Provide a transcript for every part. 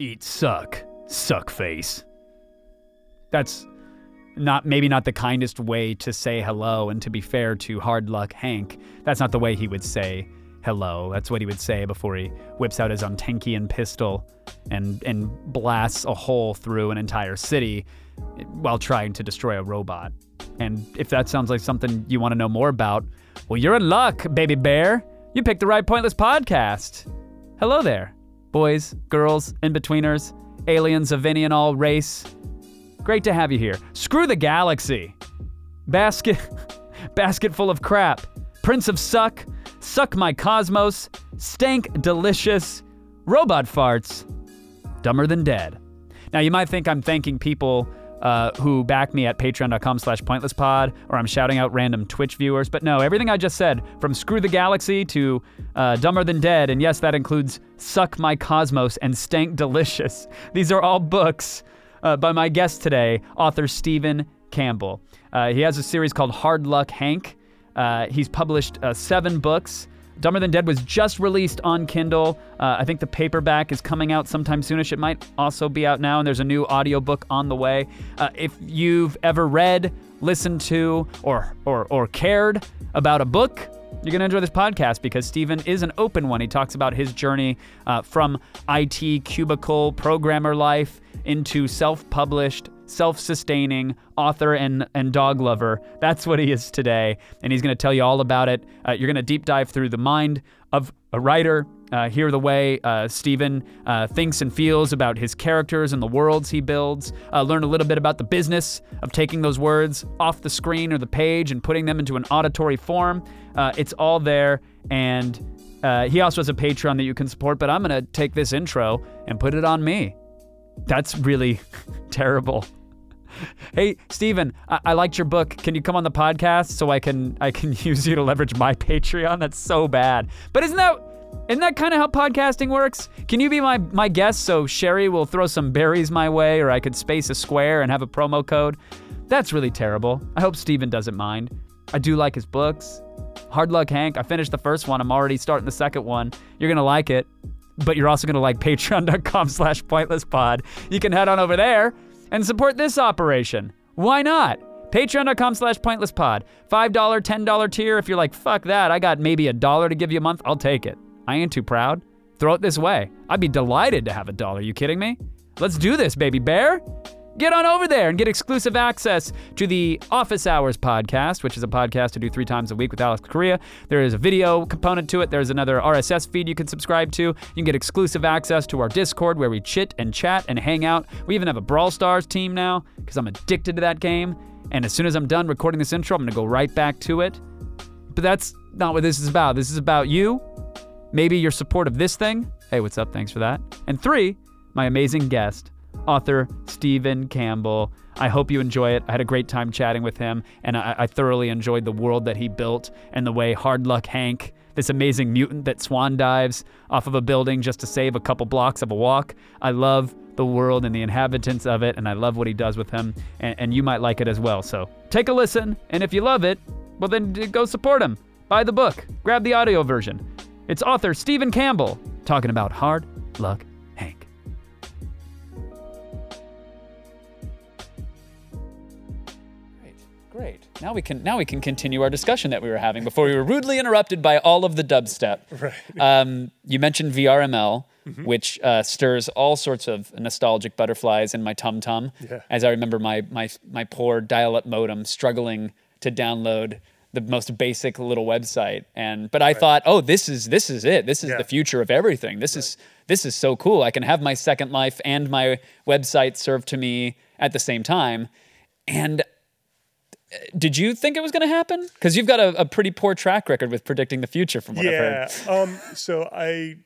Eat suck, suck face. That's not maybe not the kindest way to say hello and to be fair to hard luck Hank, that's not the way he would say hello. That's what he would say before he whips out his Untankian pistol and and blasts a hole through an entire city while trying to destroy a robot. And if that sounds like something you want to know more about, well, you're in luck, baby bear. You picked the right pointless podcast. Hello there, boys, girls, in betweeners, aliens of any and all race. Great to have you here. Screw the galaxy. Basket, basket full of crap. Prince of suck. Suck my cosmos. Stank delicious. Robot farts. Dumber than dead. Now you might think I'm thanking people uh, who back me at patreon.com slash pointlesspod or I'm shouting out random Twitch viewers. But no, everything I just said, from Screw the Galaxy to uh, Dumber Than Dead, and yes, that includes Suck My Cosmos and Stank Delicious. These are all books uh, by my guest today, author Steven Campbell. Uh, he has a series called Hard Luck Hank. Uh, he's published uh, seven books. Dumber Than Dead was just released on Kindle. Uh, I think the paperback is coming out sometime soonish. It might also be out now, and there's a new audiobook on the way. Uh, if you've ever read, listened to, or, or, or cared about a book, you're going to enjoy this podcast because Steven is an open one. He talks about his journey uh, from IT cubicle programmer life into self published self sustaining author and, and dog lover. That's what he is today. And he's going to tell you all about it. Uh, you're going to deep dive through the mind of a writer, uh, hear the way uh, Steven uh, thinks and feels about his characters and the worlds he builds, uh, learn a little bit about the business of taking those words off the screen or the page and putting them into an auditory form. Uh, it's all there. And uh, he also has a Patreon that you can support, but I'm going to take this intro and put it on me. That's really terrible hey, Steven, I-, I liked your book. Can you come on the podcast so I can I can use you to leverage my Patreon? That's so bad. But isn't that isn't that kind of how podcasting works? Can you be my, my guest so Sherry will throw some berries my way or I could space a square and have a promo code? That's really terrible. I hope Steven doesn't mind. I do like his books. Hard Luck Hank, I finished the first one. I'm already starting the second one. You're going to like it, but you're also going to like patreon.com slash pointlesspod. You can head on over there and support this operation. Why not? Patreon.com slash pointlesspod. $5, $10 tier. If you're like, fuck that, I got maybe a dollar to give you a month, I'll take it. I ain't too proud. Throw it this way. I'd be delighted to have a dollar. You kidding me? Let's do this, baby bear. Get on over there and get exclusive access to the Office Hours podcast, which is a podcast to do three times a week with Alex Correa. There is a video component to it. There's another RSS feed you can subscribe to. You can get exclusive access to our Discord where we chit and chat and hang out. We even have a Brawl Stars team now because I'm addicted to that game. And as soon as I'm done recording this intro, I'm going to go right back to it. But that's not what this is about. This is about you, maybe your support of this thing. Hey, what's up? Thanks for that. And three, my amazing guest author Steven Campbell. I hope you enjoy it. I had a great time chatting with him, and I, I thoroughly enjoyed the world that he built and the way Hard Luck Hank, this amazing mutant that swan dives off of a building just to save a couple blocks of a walk. I love the world and the inhabitants of it, and I love what he does with him, and, and you might like it as well. So take a listen, and if you love it, well, then go support him. Buy the book, grab the audio version. It's author Steven Campbell talking about Hard Luck Great. Now we can now we can continue our discussion that we were having before we were rudely interrupted by all of the dubstep. Right. Um, you mentioned VRML, mm-hmm. which uh, stirs all sorts of nostalgic butterflies in my tum tum. Yeah. As I remember my my my poor dial-up modem struggling to download the most basic little website and but I right. thought oh this is this is it this is yeah. the future of everything this right. is this is so cool I can have my second life and my website served to me at the same time and did you think it was going to happen? Because you've got a, a, pretty poor track record with predicting the future, from what yeah, I've heard. um, so I,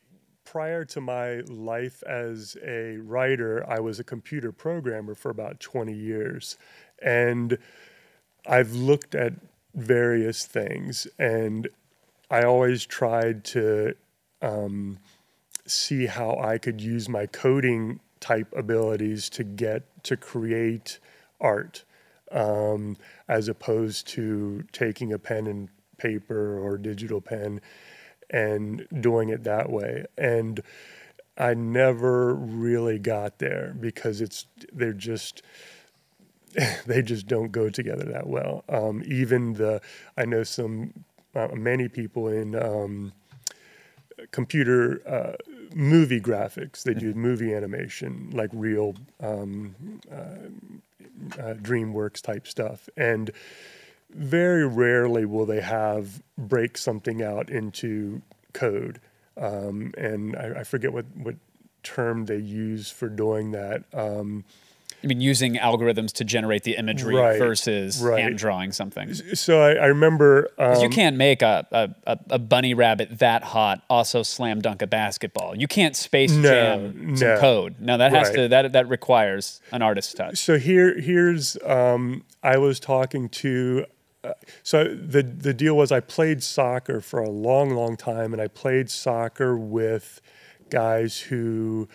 prior to my life as a writer, I was a computer programmer for about 20 years, and I've looked at various things, and I always tried to um, see how I could use my coding type abilities to get to create art um, as opposed to taking a pen and paper or digital pen and doing it that way. And I never really got there because it's they're just they just don't go together that well. Um, even the I know some uh, many people in um, computer uh, movie graphics. They do movie animation like real um, uh, uh, DreamWorks type stuff, and very rarely will they have break something out into code. Um, and I, I, forget what what term they use for doing that. Um, I mean, using algorithms to generate the imagery Right, versus right. hand drawing something. so I, I remember um, you can't make a, a, a, a bunny rabbit that hot also slam dunk a basketball. You can't space No, jam some no. code. No, that has Right. to that that requires an artist's touch. so here here's um, I was talking to uh, so the the deal was I played soccer for a long long time and I played soccer with guys who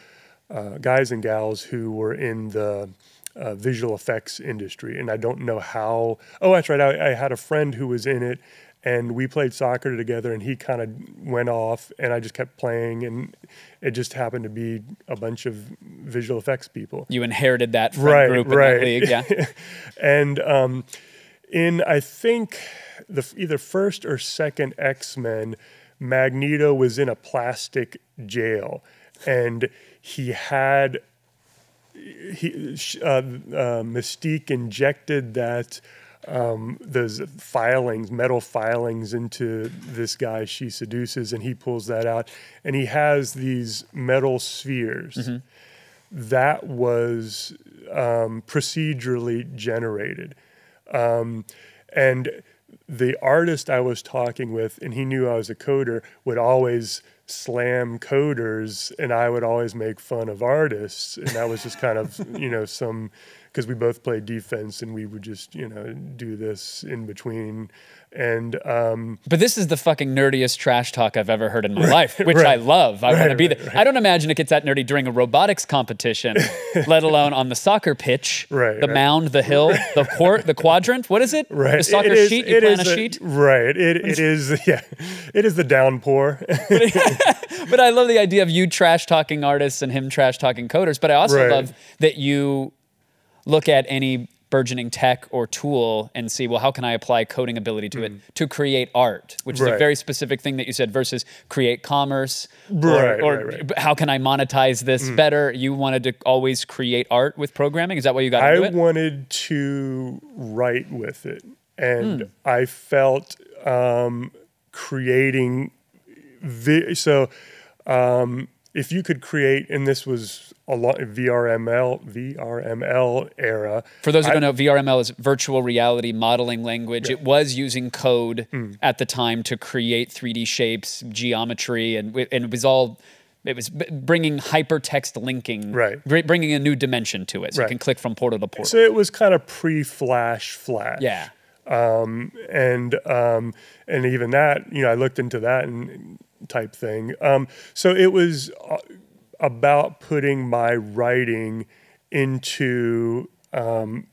uh, guys and gals who were in the uh, visual effects industry and I don't know how oh that's right I, I had a friend who was in it and we played soccer together and he kind of went off and I just kept playing and it just happened to be a bunch of visual effects people You inherited that Right, group in right. that league. Yeah. and um, in I think the either first or second X Men, Magneto was in a plastic jail, and he had he uh, uh, Mystique injected that. Um, those filings, metal filings, into this guy she seduces, and he pulls that out, and he has these metal spheres that was um, procedurally generated. Um, and the artist I was talking with, and he knew I was a coder, would always slam coders, and I would always make fun of artists. And that was just kind of, you know, some, because we both played defense and we would just, you know, do this in between. And um, But this is the fucking nerdiest trash talk I've ever heard in my life, which I love. I want to Right, be right, there. I don't imagine it gets that nerdy during a robotics competition, let alone on the soccer pitch, Right, the right. mound, the hill, the court, the quadrant. What is it? right, The soccer is- sheet. You plan a is sheet. right? It it is yeah, it is the downpour. But I love the idea of you trash talking artists and him trash talking coders. But I also Right. love that you look at any burgeoning tech or tool and see, well, how can I apply coding ability to it to create art, which is a Mm. Very specific thing that you said, versus create commerce. Right, or or right, right. Mm. how can I monetize this better? You wanted to always create art with programming. Is that why you got I into it? wanted to write with it, and Hmm. I felt um, creating. Vi- so, um, if you could create, and this was a lot of VRML VRML era. For those who I- don't know, VRML is virtual reality modeling language. It was using code Hmm. at the time to create 3D shapes, geometry, and, and it was all. It was bringing hypertext linking, Right. br- bringing a new dimension to it, so you can click from portal to portal. So it was kind of pre-Flash Flash. yeah, and um, and even that, you know, I looked into that and type thing. Um, so it was uh, about putting my writing into um,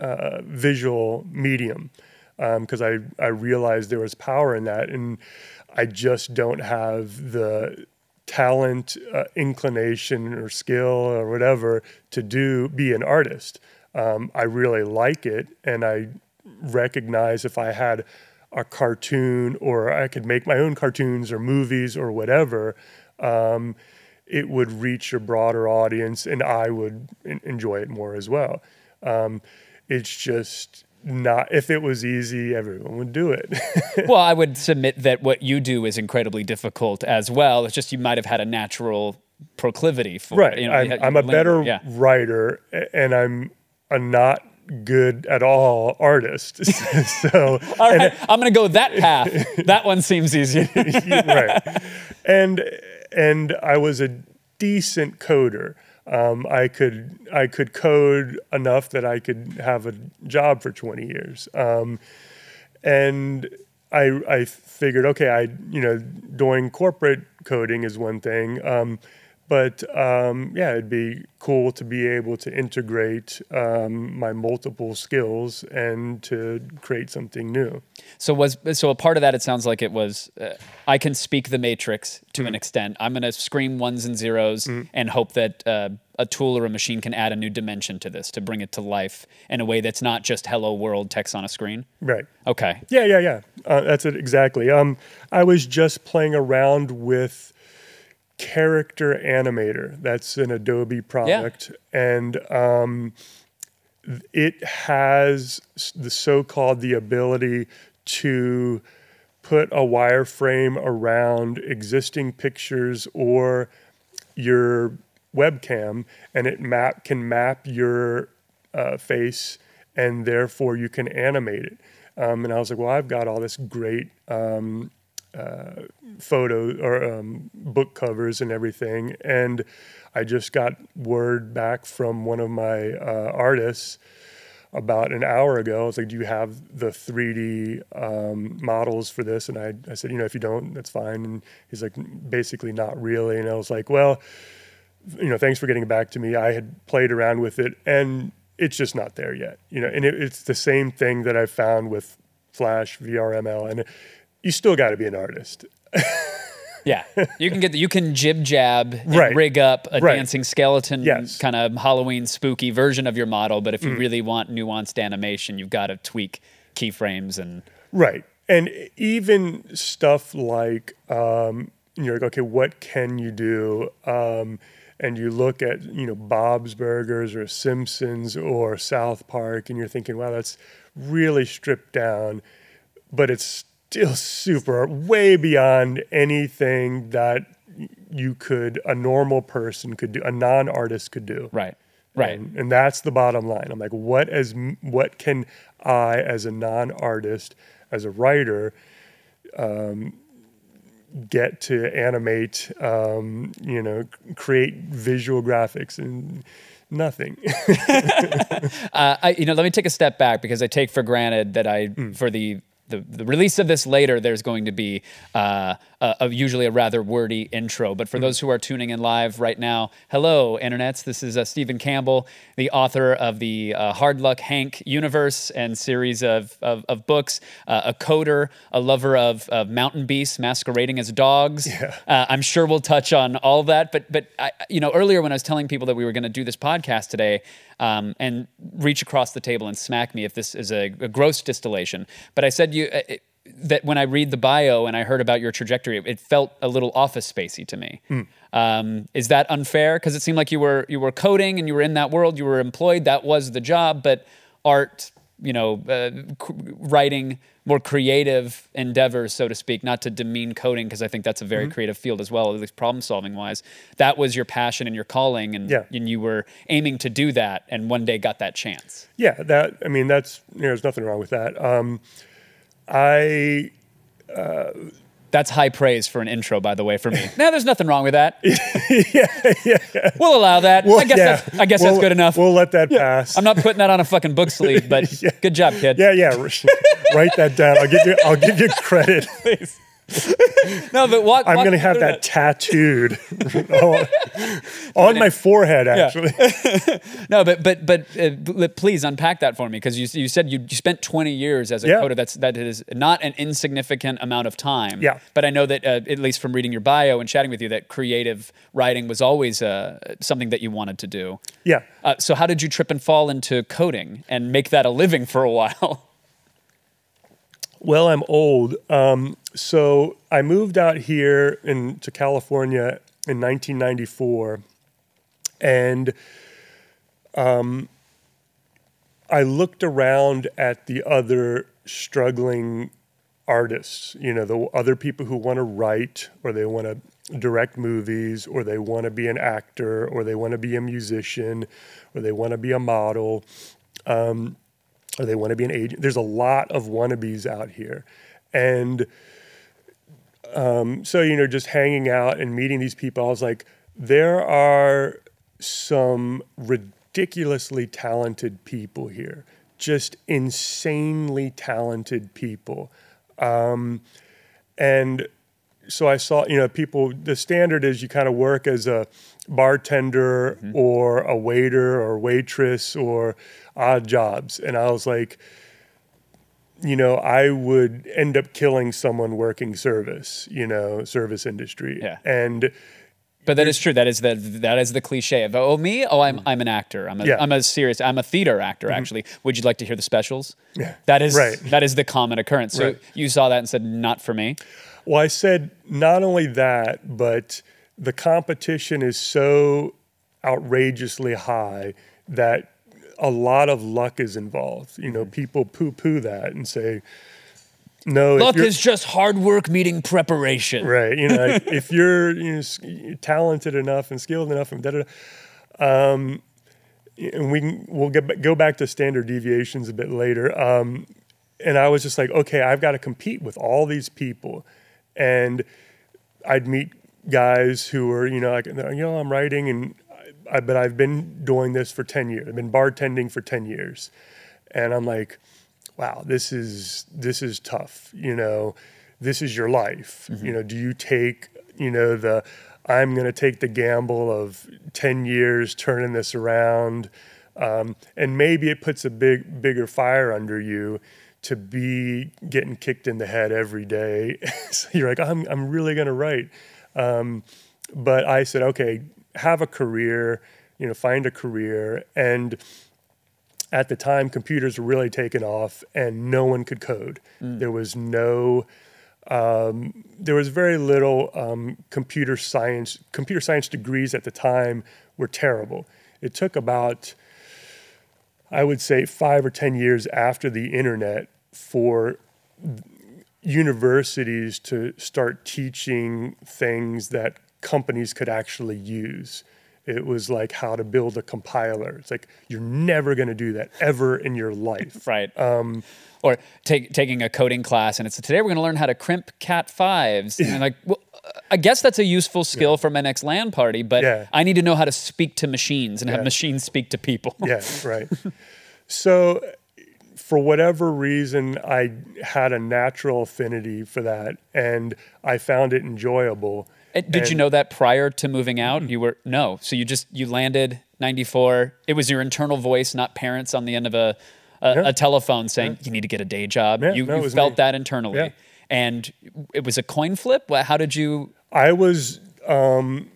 uh, visual medium because I I realized there was power in that, and I just don't have the talent, uh, inclination, or skill or whatever to do be an artist. Um, I really like it, and I recognize if I had a cartoon or I could make my own cartoons or movies or whatever, um, it would reach a broader audience, and I would en- enjoy it more as well. Um, it's just not. If it was easy, everyone would do it. well, I would submit that what you do is incredibly difficult as well. It's just you might have had a natural proclivity for right. it. You know, I'm, I'm a better yeah. writer, and I'm a not good at all artist. so All right, I'm going to go that path. that one seems easy. right. And and I was a decent coder. Um, I could I could code enough that I could have a job for 20 years. Um, and I I figured okay I you know doing corporate coding is one thing. Um, but um, yeah, it'd be cool to be able to integrate um, my multiple skills and to create something new. So was so a part of that. It sounds like it was. Uh, I can speak the matrix to mm-hmm. an extent. I'm going to scream ones and zeros mm-hmm. and hope that uh, a tool or a machine can add a new dimension to this to bring it to life in a way that's not just "Hello World" text on a screen. Right. Okay. Yeah, yeah, yeah. Uh, that's it exactly. Um, I was just playing around with character animator. That's an Adobe product, yeah. and um, it has the so-called the ability to put a wireframe around existing pictures or your webcam, and it map can map your uh, face, and therefore you can animate it. Um, and I was like, well, I've got all this great um, uh, photo or um, book covers and everything. And I just got word back from one of my uh, artists about an hour ago. I was like, "Do you have the 3D um, models for this?" And I, I said, "You know, if you don't, that's fine." And he's like, "Basically, not really." And I was like, "Well, you know, thanks for getting back to me. I had played around with it, and it's just not there yet. You know, and it, it's the same thing that I found with Flash, VRML, and you still got to be an artist. yeah, you can get the, you can jib jab and right. rig up a right. dancing skeleton yes. kind of Halloween spooky version of your model, but if you mm. really want nuanced animation, you've got to tweak keyframes and right. And even stuff like um, you're like, okay, what can you do? Um, and you look at you know Bob's Burgers or Simpsons or South Park, and you're thinking, wow, that's really stripped down, but it's still super way beyond anything that you could a normal person could do a non-artist could do right right and, and that's the bottom line i'm like what as what can i as a non-artist as a writer um, get to animate um, you know create visual graphics and nothing. uh, I, you know, let me take a step back because I take for granted that I, mm. for the the, the release of this later, there's going to be uh, a, a, usually a rather wordy intro. But for mm-hmm. those who are tuning in live right now, hello, internets. This is uh, Steven Campbell, the author of the uh, Hard Luck Hank universe and series of, of, of books, uh, a coder, a lover of, of mountain beasts masquerading as dogs. Yeah. Uh, I'm sure we'll touch on all that. But, but I, you know, earlier when I was telling people that we were going to do this podcast today, um, and reach across the table and smack me if this is a, a gross distillation. But I said you. Uh, it, that when I read the bio and I heard about your trajectory, it felt a little office spacey to me. Mm. Um, is that unfair? Because it seemed like you were you were coding and you were in that world, you were employed, that was the job. But art, you know, uh, writing more creative endeavors, so to speak, not to demean coding, because I think that's a very mm-hmm. creative field as well, at least problem solving wise. That was your passion and your calling, and, yeah. and you were aiming to do that, and one day got that chance. Yeah, that I mean, that's you know, there's nothing wrong with that. Um, I. Uh, that's high praise for an intro, by the way, for me. no, there's nothing wrong with that. yeah, yeah, We'll allow that. Well, I guess, yeah. that's, I guess we'll, that's good enough. We'll let that yeah. pass. I'm not putting that on a fucking book sleeve, but yeah. good job, kid. Yeah, yeah. Write that down. I'll give you. I'll give you credit. Please. No, but what? I'm going to have that, tattooed on, on my forehead, actually. Yeah. no, but but but uh, please unpack that for me because you you said you, you spent 20 years as a yeah. coder. That's that is not an insignificant amount of time. Yeah. But I know that uh, at least from reading your bio and chatting with you, that creative writing was always uh, something that you wanted to do. Yeah. Uh, so how did you trip and fall into coding and make that a living for a while? Well, I'm old. Um, so I moved out here in, to California in 1994, and um, I looked around at the other struggling artists. You know, the other people who want to write or they want to direct movies or they want to be an actor or they want to be a musician or they want to be a model. Um, or they want to be an agent. There's a lot of wannabes out here. And um, so, you know, just hanging out and meeting these people, I was like, there are some ridiculously talented people here, just insanely talented people. Um, and so I saw, you know, people, the standard is you kind of work as a bartender or a waiter or waitress or odd jobs. And I was like, you know, I would end up killing someone working service, you know, service industry. Yeah. And But that is true. That is the that is the cliche of oh me oh I'm I'm an actor. I'm a Yeah. am a serious I'm a theater actor mm-hmm. actually. Would you like to hear the specials? Yeah. That is Right. that is the common occurrence. So Right. you saw that and said not for me. Well, I said not only that, but the competition is so outrageously high that a lot of luck is involved. You know, people poo poo that and say, no, Luck is just hard work meeting preparation. right. You know, like, if you're, you know, s- talented enough and skilled enough and da da da. Um, and we can, we'll get go back to standard deviations a bit later. Um, and I was just like, okay, I've got to compete with all these people, and I'd meet guys who were, you know, like, you know, I'm writing, and I, but I've been doing this for ten years. I've been bartending for ten years, and I'm like, wow, this is this is tough. You know, this is your life. You know, do you take, you know, the I'm going to take the gamble of 10 years turning this around. Um, and maybe it puts a big, bigger fire under you to be getting kicked in the head every day. so you're like, I'm, I'm really going to write. Um, but I said, okay, have a career, you know, find a career. And at the time, computers were really taken off and no one could code. There was no, um, there was very little um, computer science. Computer science degrees at the time were terrible. It took about, I would say, five or 10 years after the internet for universities to start teaching things that companies could actually use. It was like how to build a compiler. It's like you're never going to do that ever in your life. Right. Um, or take, taking a coding class and it's today we're going to learn how to crimp cat fives. And like, well, I guess that's a useful skill for my next LAN party, but Yeah. I need to know how to speak to machines and have machines speak to people. yeah, right. So, for whatever reason, I had a natural affinity for that, and I found it enjoyable. Uh, Did you know that prior to moving out? You were no. So you just you landed 94. It was your internal voice, not parents on the end of a a, Yeah. a telephone saying you need to get a day job. Yeah, you no, you felt me. that internally. Yeah. And it was a coin flip. How did you I was um,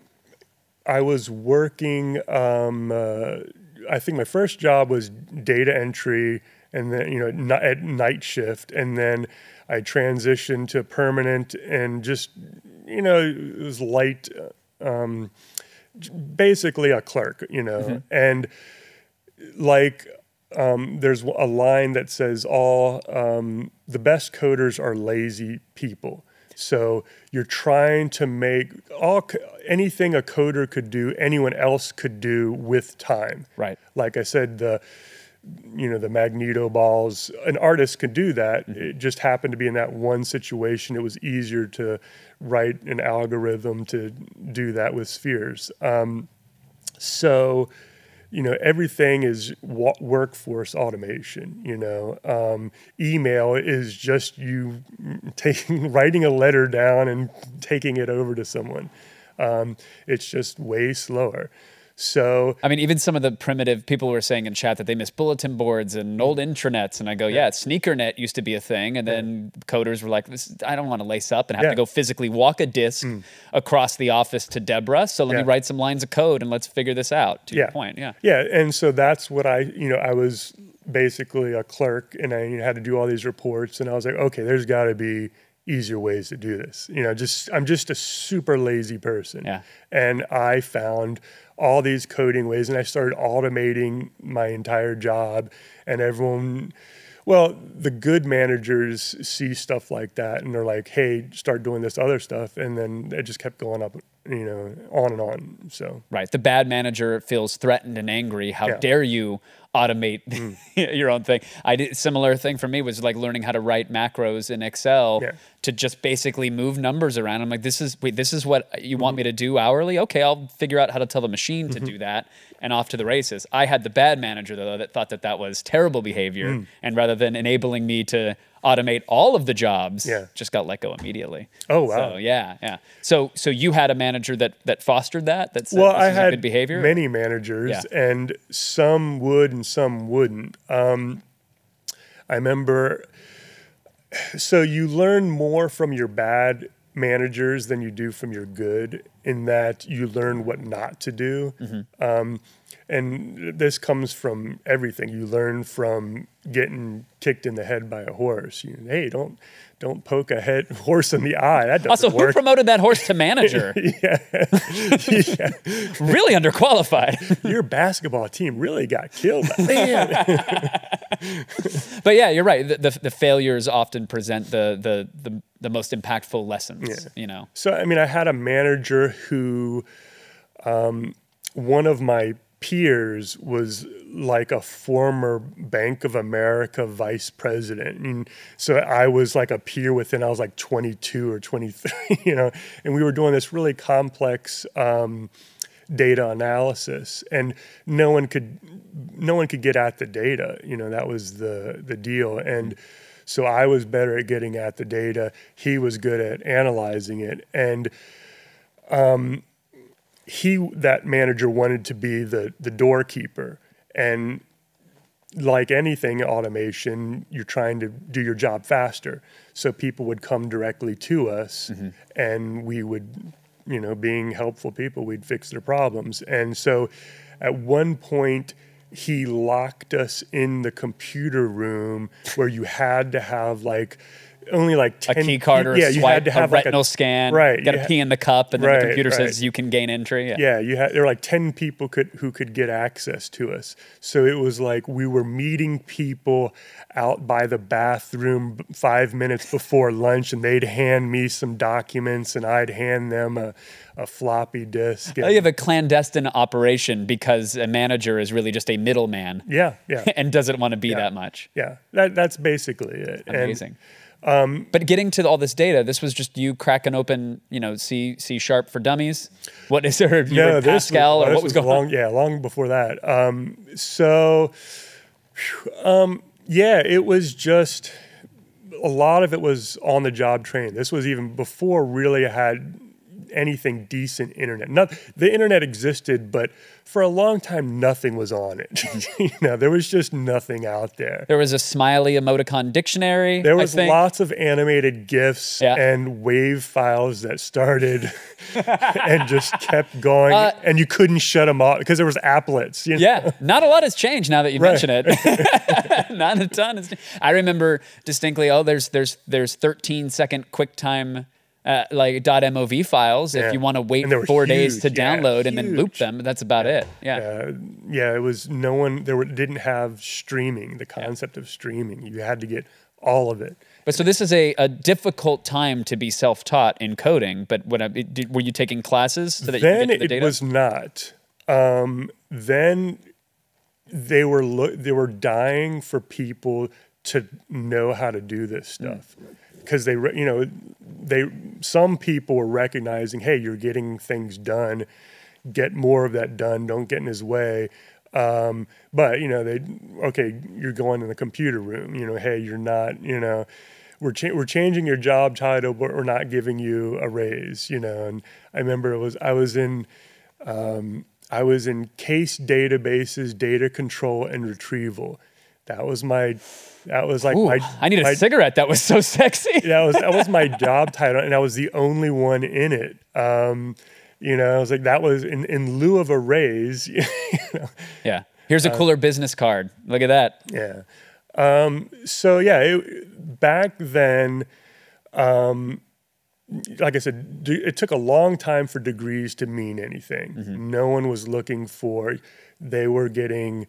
I was working. Um, uh, I think my first job was data entry, and then you know at night shift, and then I transitioned to permanent, and just you know it was light, um, basically a clerk, you know, and like um, there's a line that says all um, the best coders are lazy people. So you're trying to make all anything a coder could do, anyone else could do with time. Right. Like I said, the you know the magneto balls. An artist could do that. Mm-hmm. It just happened to be in that one situation. It was easier to write an algorithm to do that with spheres. Um, so you know everything is wa- workforce automation you know um, email is just you taking writing a letter down and taking it over to someone um, it's just way slower so I mean, even some of the primitive people were saying in chat that they miss bulletin boards and old intranets. And I go, yeah, sneakernet used to be a thing. And then coders were like, this, I don't want to lace up and have Yeah. to go physically walk a disk hmm. across the office to Deborah. So let me write some lines of code and let's figure this out. To your point. Yeah. Yeah, and so that's what I, you know, I was basically a clerk and I had to do all these reports and I was like, okay, there's got to be easier ways to do this. You know, just I'm just a super lazy person. Yeah. And I found all these coding ways and I started automating my entire job and everyone well, the good managers see stuff like that and they're like, "Hey, start doing this other stuff." And then it just kept going up, you know, on and on. So, Right. The bad manager feels threatened and angry. How Yeah. Mm. dare you automate your own thing? I did similar thing for me was like learning how to write macros in Excel Yeah. to just basically move numbers around. I'm like, this is wait, this is what you want Mm-hmm. me to do hourly? Okay, I'll figure out how to tell the machine to do that and off to the races. I had the bad manager though that thought that that was terrible behavior Mm. and rather than enabling me to automate all of the jobs, Yeah. just got let go immediately. Oh, wow. So yeah, yeah. So so you had a manager that that fostered that. that's said well, I had good behavior. many managers, Yeah. and some would and some wouldn't. Um, I remember. So you learn more from your bad managers than you do from your good, in that you learn what not to do. Mm-hmm. Um, and this comes from everything you learn from getting kicked in the head by a horse. You, hey, don't don't poke a head horse in the eye. That doesn't Also, who work. promoted that horse to manager? Yeah, really underqualified. Your basketball team really got killed. Man. But yeah, you're right. The, the, the failures often present the, the the the most impactful lessons. Yeah. You know. So, I mean, I had a manager who, um, one of my peers was like a former Bank of America vice president. And so I was like a peer within, I was like 22 or 23, you know, and we were doing this really complex, um, data analysis and no one could no one could get at the data you know that was the the deal and so i was better at getting at the data he was good at analyzing it and um, he that manager wanted to be the the doorkeeper. And like anything automation you're trying to do your job faster. So people would come directly to us mm-hmm. and we would you know being helpful people we'd fix their problems. And so at one point he locked us in the computer room where you had to have like only like A key card or a yeah, you swipe, had to have a like retinal scan. right Got you to pee in the cup, and then Right, the computer right. says you can gain entry. Yeah. yeah, you had there were like ten people could who could get access to us. So it was like we were meeting people out by the bathroom five minutes before lunch, and they'd hand me some documents, and I'd hand them a, a floppy disk. Oh, you have a clandestine operation because a manager is really just a middleman yeah, yeah, and doesn't want to be that much. yeah. That that's basically it. And- Amazing. but getting to all this data, this was just you cracking open, you know, C C sharp for dummies. What is there? You no, Pascal was, or what was, going long, on? Yeah, long before that. Um, so, um, yeah, it was just a lot of it was on the job training. This was even before really I had anything decent internet. Not the internet existed, but for a long time nothing was on it. you know, there was just nothing out there. There was a smiley emoticon dictionary. There was lots of animated GIFs Yeah. and wave files that started and just kept going, Uh, and you couldn't shut them off because there was applets. You know? Yeah, not a lot has changed now that you Right. mention it. not a ton. Has, I remember distinctly. Oh, there's there's there's 13 second QuickTime. Uh, like .mov files if you want to wait they four days to. Yeah, download and then loop them. That's about it. Yeah. Uh, yeah, it was no one. There were, didn't have streaming. The concept of streaming, you had to get all of it. But so this is a, a difficult time to be self-taught in coding. But when I, did, were you taking classes so that then you could get the it data? was not. Um, then they were lo- they were dying for people to know how to do this stuff because they re- you know they some people were recognizing hey you're getting things done. Get more of that done. Don't get in his way. Um, but you know they okay you're going in the computer room. You know hey you're not you know we're cha- we're changing your job title but we're not giving you a raise you know. And I remember it was I was in I was in case databases, data control, and retrieval. That was my, that was like Ooh, my. I need a my, cigarette. That was so sexy. That was that was my job title, and I was the only one in it. Um, you know, I was like that was in in lieu of a raise. you know, Yeah. Here's Uh, a cooler business card. Look at that. yeah. Um, so yeah, it, back then, um, like I said, it took a long time for degrees to mean anything. No one was looking for. They were getting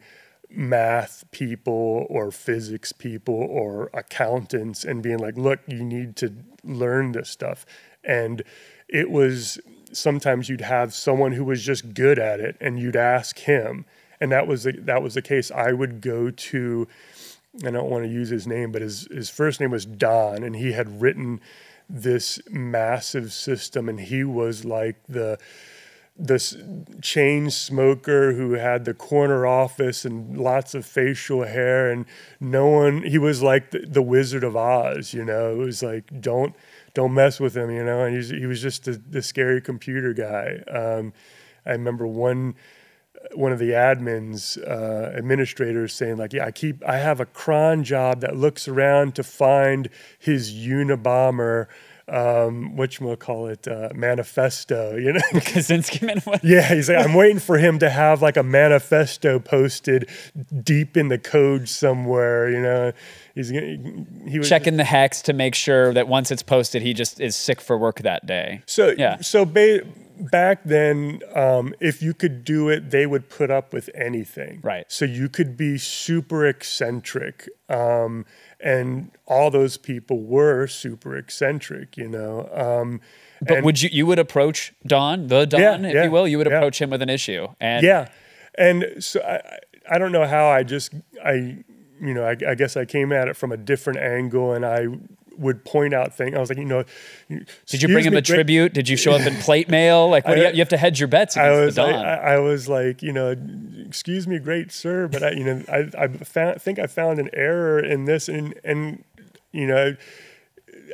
math people or physics people or accountants and being like, look, you need to learn this stuff. And it was sometimes you'd have someone who was just good at it and you'd ask him. And that was the, that was the case. I would go to I don't want to use his name, but his, his first name was Don, and he had written this massive system, and he was like the this chain smoker who had the corner office and lots of facial hair and no one he was like the, the wizard of oz you know? It was like don't don't mess with him you know? And he was, he was just the, the scary computer guy. Um, i remember one one of the admins uh, administrators saying like yeah i keep i have a cron job that looks around to find his unabomber um, which we'll call it, uh, manifesto, you know? Kaczynski manifesto. yeah, he's like, I'm waiting for him to have like a manifesto posted deep in the code somewhere, you know? He's he was checking the hex to make sure that once it's posted, he just is sick for work that day. So yeah, so ba- back then, um, if you could do it, they would put up with anything. Right. So you could be super eccentric. Um, and all those people were super eccentric, you know. Um, but and, would you you would approach Don, the Don, Yeah, if yeah, you will, you would yeah. approach him with an issue, and yeah, and so I, I don't know how I just I you know I, I guess I came at it from a different angle, and I would point out things. I was like, you know, did you bring him a tribute? Did you show up in plate mail? Like, what do you, you have to hedge your bets I against was the like, Don. I, I was like, you know, excuse me, great sir, but I, you know, I, I found, think I found an error in this, and and you know,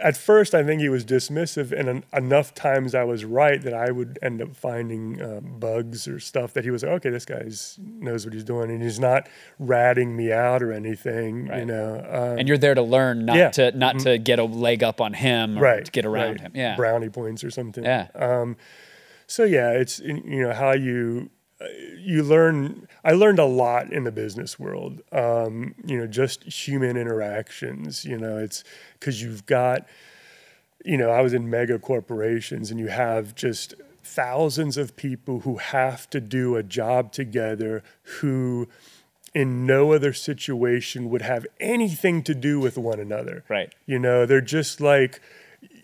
at first I think he was dismissive, and en- enough times I was right that I would end up finding uh, bugs or stuff that he was like, okay, this guy knows what he's doing, and he's not ratting me out or anything, you know. Um, and you're there to learn, not Yeah. to not to get a leg up on him or right to get around right. him. Yeah, brownie points or something. yeah. Um, so yeah, it's you know how you you learn. I learned a lot in the business world. Um, you know, just human interactions. You know, it's because you've got. You know, I was in mega corporations, and you have just thousands of people who have to do a job together who in no other situation would have anything to do with one another. Right. You know, they're just like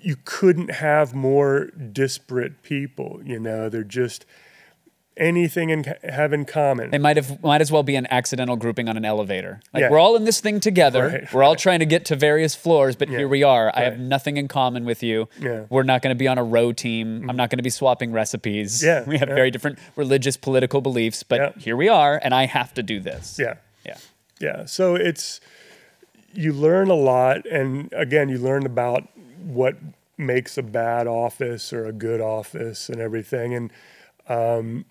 you couldn't have more disparate people, you know, they're just anything in have in common. They might have might as well be an accidental grouping on an elevator. Like Yeah. we're all in this thing together. Right, we're all trying to get to various floors, but here we are. I have nothing in common with you. Yeah. Mm-hmm. We're not going to be on a row team. I'm not going to be swapping recipes. Yeah, We have yeah. very different religious political beliefs, but Yeah. here we are and I have to do this. yeah. Yeah. Yeah. So it's you learn a lot and again you learn about what makes a bad office or a good office and everything and um,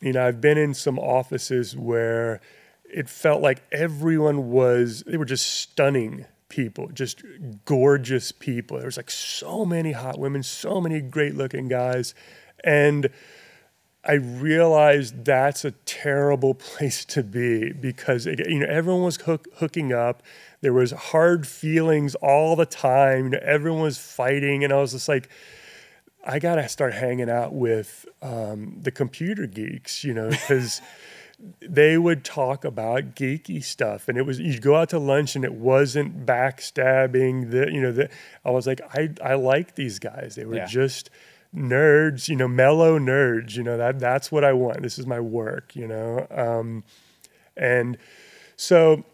you know I've been in some offices where it felt like everyone was they were just stunning people just gorgeous people there was like so many hot women so many great looking guys and I realized that's a terrible place to be because again, you know everyone was hook, hooking up. There was hard feelings all the time. You know, everyone was fighting, and I was just like, I gotta start hanging out with um, the computer geeks, you know, because they would talk about geeky stuff, and it was you'd go out to lunch, and it wasn't backstabbing. The you know, the, I was like, I I like these guys. They were Yeah. just nerds, you know, mellow nerds. You know that that's what I want. This is my work, you know, um, and so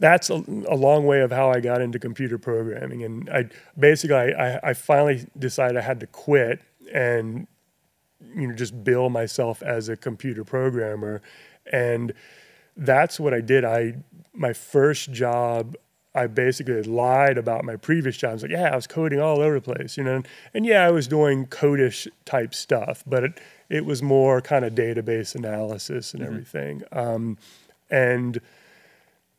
that's a, a long way of how I got into computer programming. And I basically I, I, I finally decided I had to quit and you know just bill myself as a computer programmer, and that's what I did. I my first job. I basically lied about my previous job. I was like, yeah, I was coding all over the place, you know, and, and yeah, I was doing codish type stuff, but it, it was more kind of database analysis and everything. Um, and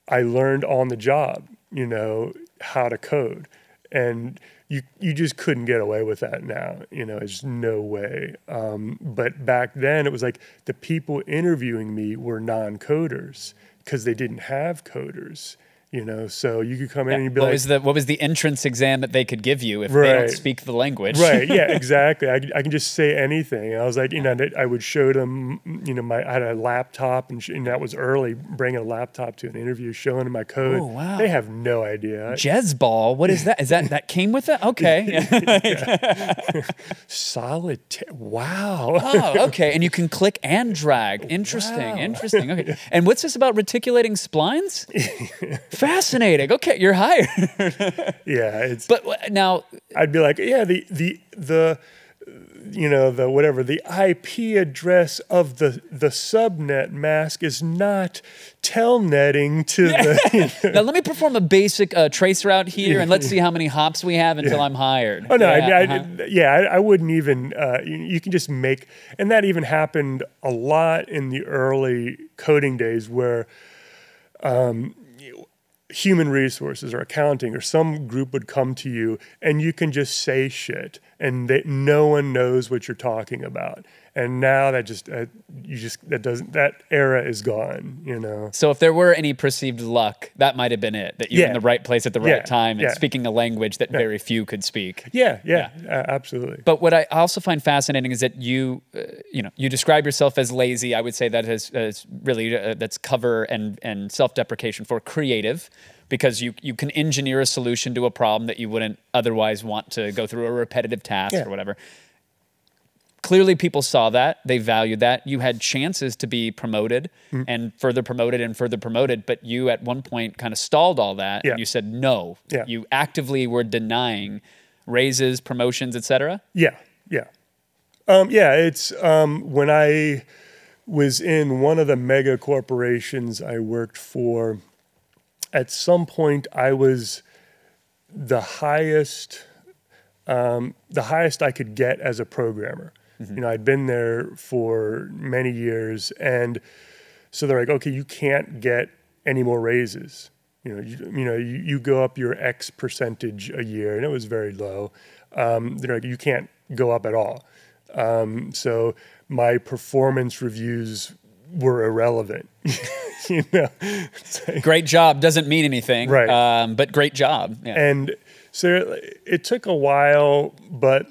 I learned on the job, you know, how to code. And you you just couldn't get away with that now. You know, there's no way. Um, but back then it was like the people interviewing me were non-coders because they didn't have coders. You know, so you could come in and you'd be what like, was the what was the entrance exam that they could give you if they don't Right. speak the language? right yeah exactly I, I can just say anything i was like you know i would show them you know my i had a laptop and, sh- and that was early bringing a laptop to an interview showing them my code Oh, wow. they have no idea JezzBall, what is that? Is that that came with it? Okay. solitaire wow oh, okay. And you can click and drag. Interesting. Wow. Interesting. Okay. And what's this about reticulating splines? Fascinating. Okay, you're hired. yeah it's but now, i'd be like yeah the the the you know the whatever the IP address of the the subnet mask is not telnetting to the. now let me perform a basic uh, trace route here, and let's see how many hops we have until I'm hired. Oh no! Yeah, I, I, uh-huh. yeah, I, I wouldn't even. Uh, you, you can just make, and that even happened a lot in the early coding days, where um, you- human resources or accounting or some group would come to you, and you can just say shit, and they, no one knows what you're talking about. And now that just uh, you just that doesn't that era is gone. You know. So if there were any perceived luck, that might have been it. That you're in the right place at the right Yeah, time and yeah. speaking a language that very few could speak. Yeah, yeah, uh, absolutely. But what I also find fascinating is that you, uh, you know, you describe yourself as lazy. I would say that is, is really uh, that's cover and and self-deprecation for creative, because you you can engineer a solution to a problem that you wouldn't otherwise want to go through a repetitive task Yeah. or whatever. Clearly, people saw that they valued that. You had chances to be promoted Mm-hmm. and further promoted and further promoted, but you at one point kind of stalled all that. Yeah. And you said no. Yeah. You actively were denying raises, promotions, etc. Yeah, yeah, um, yeah. It's um, when I was in one of the mega corporations I worked for. At some point, I was the highest, um, the highest I could get as a programmer. You know, I'd been there for many years, and so they're like, okay, you can't get any more raises. You know, you, you know, you, you go up your X percentage a year, and it was very low. Um, they're like, you can't go up at all. Um, so my performance reviews were irrelevant. you know, like- Great job doesn't mean anything, Right. Um, but great job. Yeah. and so it took a while, but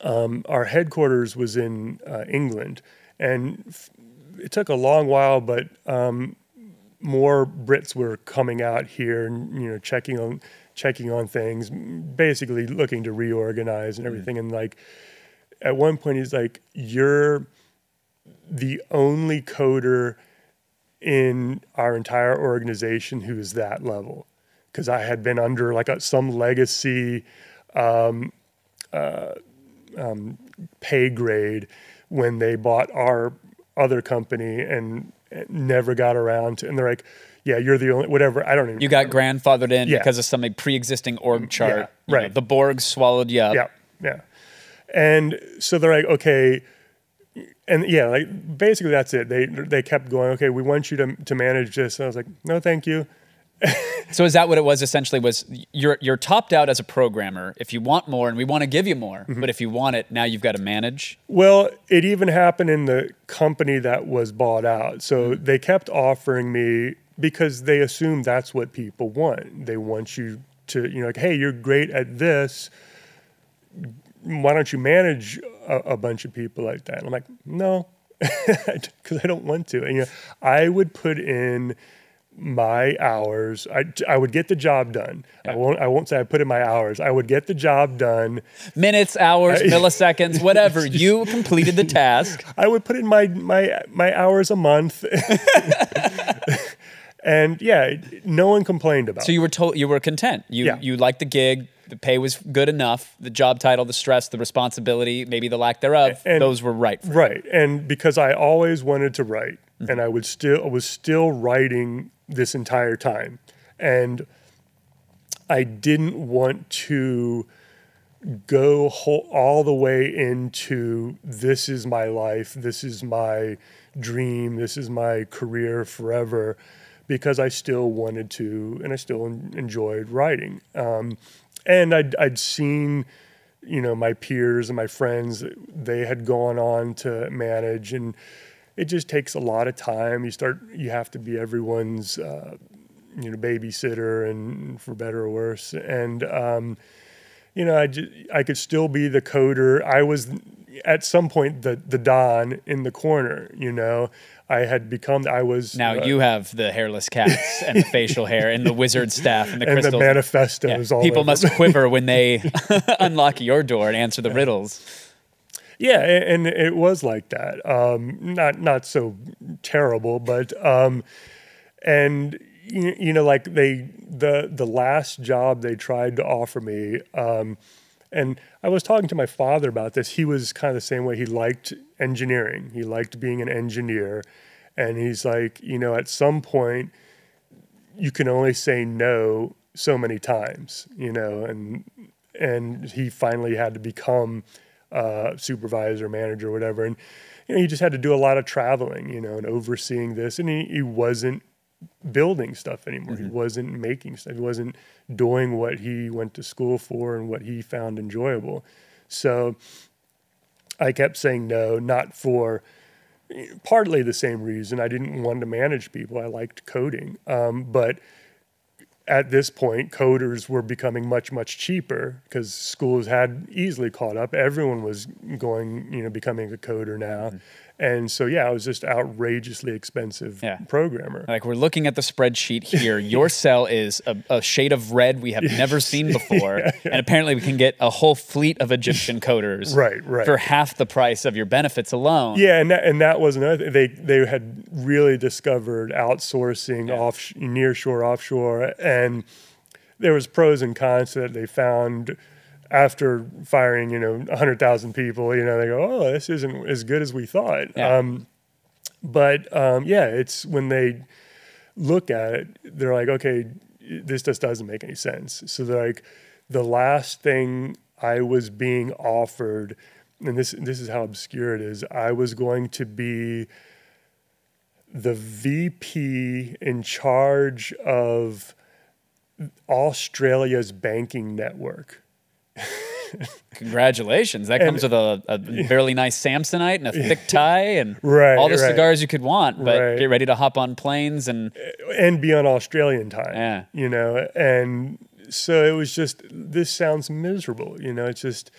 um, our headquarters was in uh, England, and f- it took a long while, but um, more Brits were coming out here and you know checking on checking on things, basically looking to reorganize and everything. And like at one point, he's like, "You're the only coder in our entire organization who is that level." Because I had been under like a, some legacy Um, pay grade when they bought our other company and never got around to and they're like yeah you're the only whatever i don't even you got grandfathered in Yeah. because of some like, pre-existing org chart. Yeah, You know, right. the Borg swallowed you up. yeah yeah and so they're like okay and yeah like basically that's it they they kept going okay we want you to to manage this and i was like no thank you So is that what it was? Essentially, was you're you're topped out as a programmer. If you want more, and we want to give you more, Mm-hmm. but if you want it, now you've got to manage. Well, it even happened in the company that was bought out. So they kept offering me because they assume that's what people want. They want you to, you know, like, hey, you're great at this. Why don't you manage a, a bunch of people like that? And I'm like, no, because I don't want to. And you know, I would put in my hours. I, I would get the job done. I won't. I won't say I put in my hours. I would get the job done. Minutes, hours, milliseconds, whatever. You completed the task. I would put in my my my hours a month, and yeah, no one complained about. So you were told you were content. You Yeah. you liked the gig. The pay was good enough. The job title, the stress, the responsibility, maybe the lack thereof. And- those were right. for you. right, and because I always wanted to write, and I would still I was still writing this entire time, and I didn't want to go whole, all the way into this is my life, this is my dream, this is my career forever, because I still wanted to, and I still en- enjoyed writing. Um, and I'd, I'd seen, you know, my peers and my friends, they had gone on to manage, and it just takes a lot of time. You start, you have to be everyone's, uh, you know, babysitter, and for better or worse, and um, you know, I, ju- I could still be the coder. I was at some point the the Don in the corner. You know, I had become. I was Now uh, you have the hairless cats and the facial hair and the wizard staff and the and the manifestos. Yeah. All People must quiver when they unlock your door and answer the riddles. Yeah, and it was like that. Um, not not so terrible, but um, and you, know, like they the the last job they tried to offer me, um, And I was talking to my father about this. He was kind of the same way. He liked engineering, he liked being an engineer. And he's like, you know, at some point, you can only say no so many times, you know, and and he finally had to become uh, supervisor, manager, whatever, and you know, he just had to do a lot of traveling, you know, and overseeing this, and he, he wasn't building stuff anymore. Mm-hmm. He wasn't making stuff. He wasn't doing what he went to school for and what he found enjoyable. So I kept saying no, not for partly the same reason. I didn't want to manage people. I liked coding, um, but at this point, coders were becoming much, much cheaper because schools had easily caught up. Everyone was going, you know, becoming a coder now. Mm-hmm. And so, yeah, I was just outrageously expensive yeah. programmer. Like we're looking at the spreadsheet here. Your cell is a, a shade of red we have never seen before, yeah, yeah. and apparently we can get a whole fleet of Egyptian coders, right, right, for half the price of your benefits alone. Yeah, and that, and that was another. They they had really discovered outsourcing off near shore, offshore, and there was pros and cons that they found after firing, you know, 100,000 people, you know, they go, oh, this isn't as good as we thought. Yeah. Um, but um, yeah, it's when they look at it, they're like, okay, this just doesn't make any sense. So they're like, the last thing I was being offered, and this this is how obscure it is, I was going to be the VP in charge of Australia's banking network. Congratulations! That comes and, with a, a fairly nice Samsonite and a thick tie and right, all the right. cigars you could want. But right. get ready to hop on planes and and be on Australian time. Yeah, you know. And so it was just this sounds miserable. You know, it's just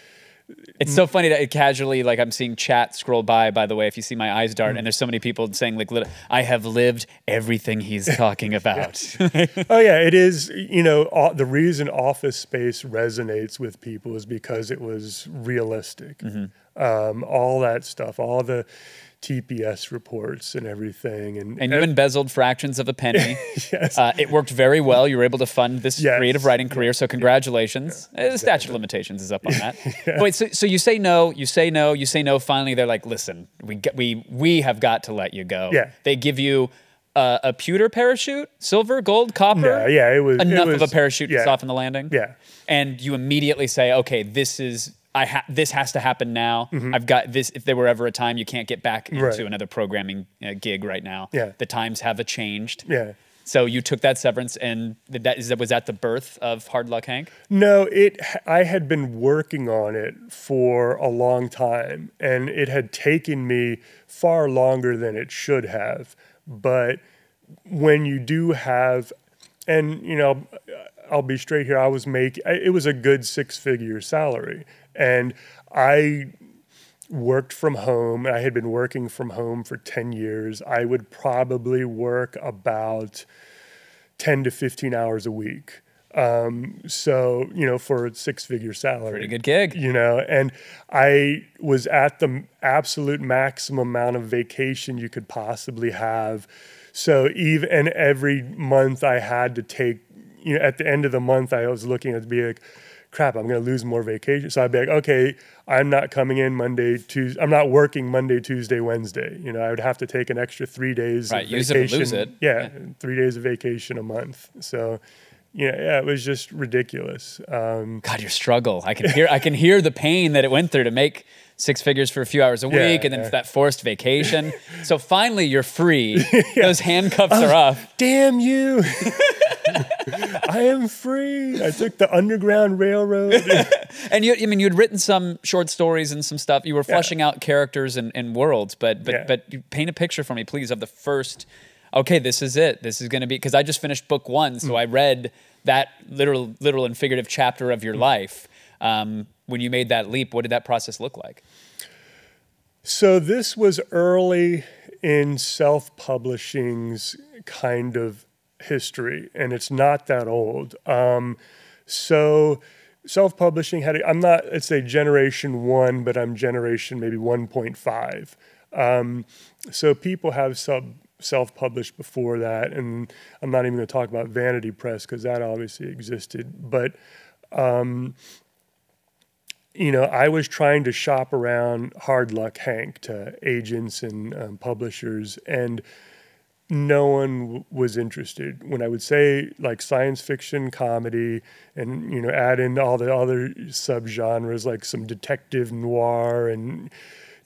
it's so funny that it casually, like I'm seeing chat scroll by. By the way, if you see my eyes dart, and there's so many people saying like, "I have lived everything he's talking about." oh yeah, it is. You know, the reason Office Space resonates with people is because it was realistic. Mm-hmm. Um, all that stuff, all the TPS reports and everything. And, and you embezzled fractions of a penny. yes. Uh, it worked very well. You were able to fund this yes. creative writing career. So congratulations. Yeah, exactly. The statute of limitations is up on that. yeah. Wait, so, so you say no, you say no, you say no. Finally, they're like, listen, we, get, we, we have got to let you go. Yeah. They give you uh, a pewter parachute, silver, gold, copper. Yeah, yeah, it was enough it was, of a parachute yeah. to soften the landing. Yeah, and you immediately say, okay, this is I ha- this has to happen now. Mm-hmm. I've got this. If there were ever a time you can't get back into right. another programming uh, gig right now, yeah. the times have changed. Yeah. So you took that severance, and that is was that the birth of Hard Luck Hank? No, it. I had been working on it for a long time, and it had taken me far longer than it should have. But when you do have, and you know, I'll be straight here. I was making. It was a good six figure salary and I worked from home. I had been working from home for 10 years. I would probably work about 10 to 15 hours a week. Um, so, you know, for a six figure salary. Pretty good gig. You know, and I was at the absolute maximum amount of vacation you could possibly have. So even and every month I had to take, you know, at the end of the month I was looking at be like, crap, I'm going to lose more vacation. So I'd be like, okay, I'm not coming in Monday, Tuesday. I'm not working Monday, Tuesday, Wednesday. You know, I would have to take an extra three days. Right, of use vacation. it or lose it. Yeah, yeah, three days of vacation a month. So, you know, yeah, it was just ridiculous. Um, God, your struggle. I can hear. I can hear the pain that it went through to make six figures for a few hours a week, yeah, and then yeah. that forced vacation. so finally, you're free. yeah. Those handcuffs are off. Damn you! I am free. I took the Underground Railroad. and you, I mean, you'd written some short stories and some stuff. You were fleshing yeah. out characters and, and, worlds, but but yeah. but paint a picture for me, please, of the first. Okay, this is it. This is going to be because I just finished book one, so mm. I read that literal, literal and figurative chapter of your mm. life. Um, when you made that leap, what did that process look like? So this was early in self-publishing's kind of history, and it's not that old. Um, so self-publishing had i am not let's say generation one, but I'm generation maybe 1.5. Um, so people have sub self-published before that, and I'm not even going to talk about Vanity Press because that obviously existed, but um, you know, I was trying to shop around Hard Luck Hank to agents and um, publishers, and no one w- was interested. When I would say like science fiction comedy, and you know, add in all the other subgenres like some detective noir and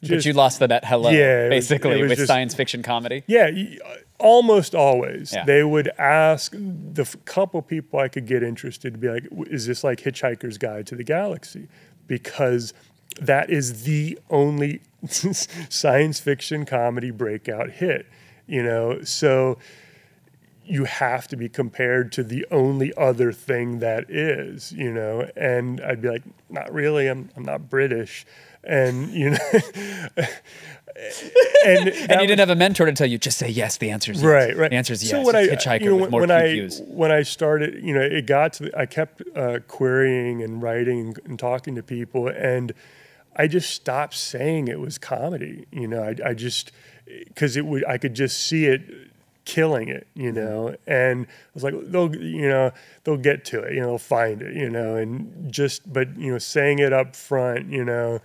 but you lost the bet hello, Yeah, basically, was with just- science fiction comedy. yeah, uh, almost always. Yeah. They would ask the f- couple people I could get interested to be like, is this like Hitchhiker's Guide to the Galaxy? Because that is the only science fiction comedy breakout hit, you know? So you have to be compared to the only other thing that is, you know? And I'd be like, not really. I'm, I'm not British. And, you know, and, And you didn't have a mentor to tell you, just say yes. The answer is yes. Right, right. The answer is yes. So when It's I, Hitchhiker you know, when, more when I views. when I started, you know, it got to the, I kept uh, querying and writing and talking to people, and I just stopped saying it was comedy. You know, I, I just because it would I could just see it killing it, you know, and I was like, they'll, you know, they'll get to it, you know, they'll find it, you know, and just, but you know, saying it up front, you know,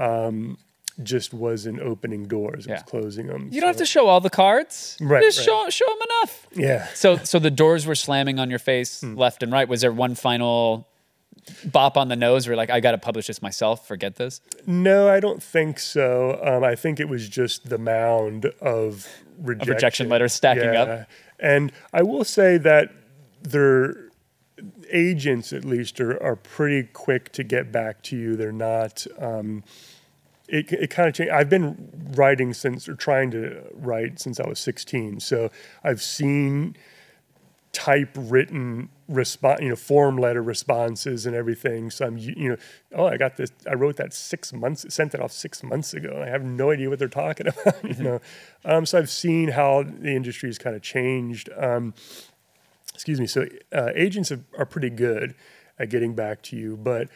um, just wasn't opening doors; it Yeah. was closing them. You don't have to show all the cards. Right, Just right. show show them enough. Yeah. So so the doors were slamming on your face Hmm. left and right. Was there one final bop on the nose where like I got to publish this myself? Forget this. No, I don't think so. Um, I think it was just the mound of rejection, rejection letters stacking up. And I will say that their agents, at least, are, are pretty quick to get back to you. They're not. Um, it it kind of changed. I've been writing since, or trying to write since I was 16. So I've seen typewritten response, you know, form letter responses and everything. So I'm, you know, oh, I got this. I wrote that six months, sent it off six months ago. I have no idea what they're talking about. You know, um, so I've seen how the industry has kind of changed. Um, excuse me. So uh, agents have, are pretty good at getting back to you, but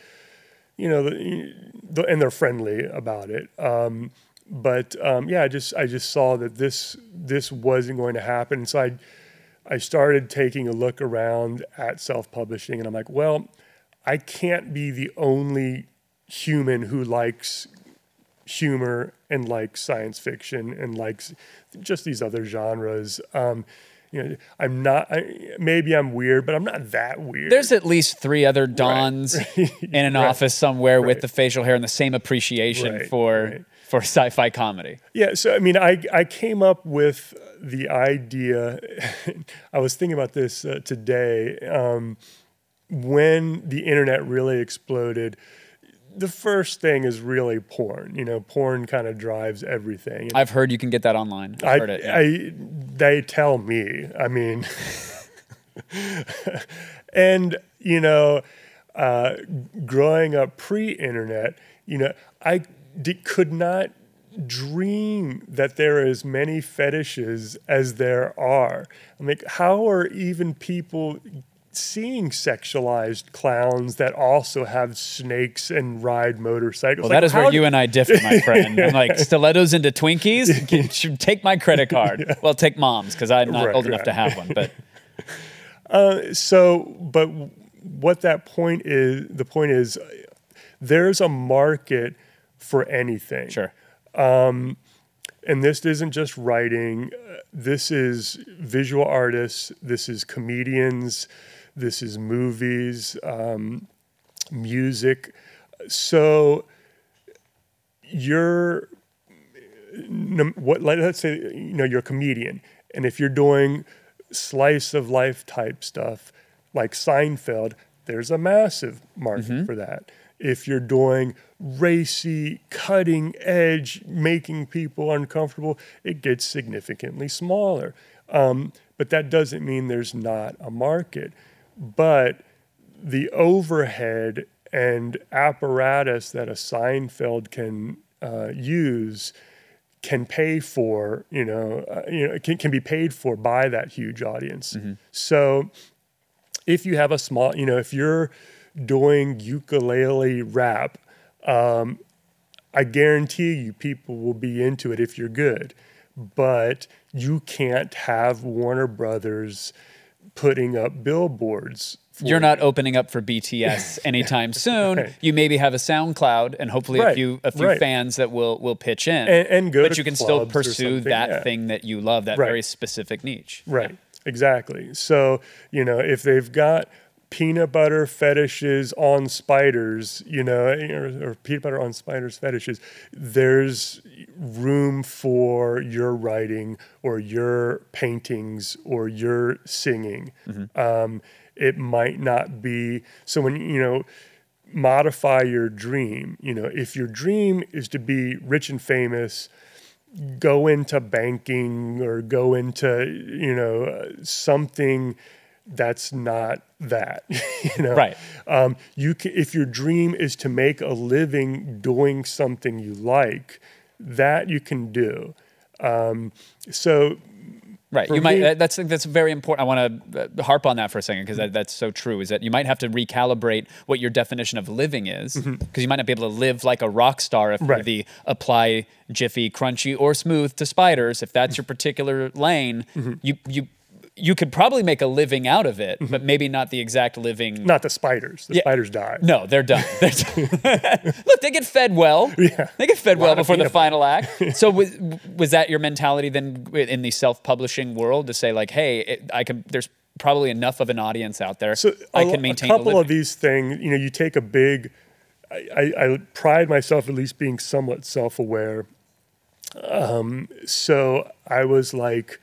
you know, the, the, and they're friendly about it. Um, but um, yeah, I just I just saw that this this wasn't going to happen. So I I started taking a look around at self publishing, and I'm like, well, I can't be the only human who likes humor and likes science fiction and likes just these other genres. Um, you know, I'm not. I, maybe I'm weird, but I'm not that weird. There's at least three other Dons in an Right. office somewhere with the facial hair and the same appreciation Right, for right. for sci-fi comedy. Yeah, so I mean, I I came up with the idea. I was thinking about this uh, today. Um, when the internet really exploded, the first thing is really porn. You know, porn kind of drives everything. And I've heard you can get that online. I've I, heard it. yeah. I, they tell me. I mean, and you know, uh, growing up pre-internet, you know, I could not dream that there are as many fetishes as there are. I'm like, how are even people seeing sexualized clowns that also have snakes and ride motorcycles? well, that is where you and I differ, my friend. I'm like stilettos into Twinkies. Take my credit card. Well, take mom's because I'm not Right, old enough to have one. But so but what that point is the point is there's a market for anything sure, and this isn't just writing uh, this is visual artists this is comedians this is movies um, music. So you're what let's say you know you're a comedian and if you're doing slice of life type stuff like Seinfeld there's a massive market for that. If you're doing racy cutting edge making people uncomfortable it gets significantly smaller. Um, but that doesn't mean there's not a market but the overhead and apparatus that a Seinfeld can uh, use can pay for, you know, uh, you know, can, can be paid for by that huge audience. So if you have a small, you know, if you're doing ukulele rap, um, I guarantee you people will be into it if you're good. But you can't have Warner Brothers putting up billboards for you're you. not opening up for BTS anytime soon. Right. You maybe have a SoundCloud and hopefully a few a few right. fans that will will pitch in. And- and go but you can still pursue that yeah. thing that you love, that Right. very specific niche. Right. Exactly. So, you know, if they've got peanut butter fetishes on spiders, you know, or, or peanut butter on spiders fetishes, there's room for your writing or your paintings or your singing. Um, it might not be so when you know modify your dream. You know, if your dream is to be rich and famous, go into banking or go into you know something that's not that you know Right. um, you can, if your dream is to make a living doing something you like that you can do um, so Right. You might. me- uh, That's that's very important. I want to uh, harp on that for a second because that, that's so true. Is that you might have to recalibrate what your definition of living is because you might not be able to live like a rock star if Mm-hmm. Right. the apply jiffy, crunchy, or smooth to spiders. If that's your particular lane, Mm-hmm. you you you could probably make a living out of it, but maybe not the exact living. not the spiders the Yeah. spiders die No, they're done. They're done. Look, they get fed well. Yeah. They get fed well before the final act. So was, was that your mentality then in the self-publishing world to say like, hey, it, I can. There's probably enough of an audience out there. So I a- can maintain a couple living. of these things. You know, you take a big. I, I, I pride myself at least being somewhat self-aware. Um, so I was like,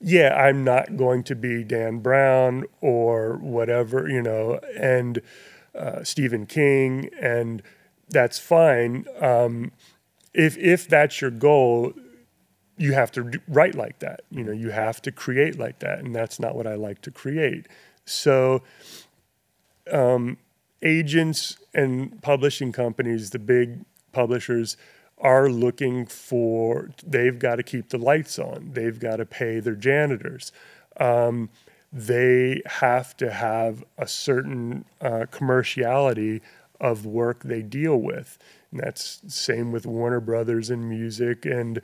yeah, I'm not going to be Dan Brown or whatever, you know, and uh, Stephen King, and that's fine. Um, if if that's your goal, you have to write like that. You know, you have to create like that, and that's not what I like to create. So, um, agents and publishing companies, the big publishers, are looking for. They've got to keep the lights on. They've got to pay their janitors. Um, they have to have a certain uh, commerciality of work they deal with. And that's same with Warner Brothers and music and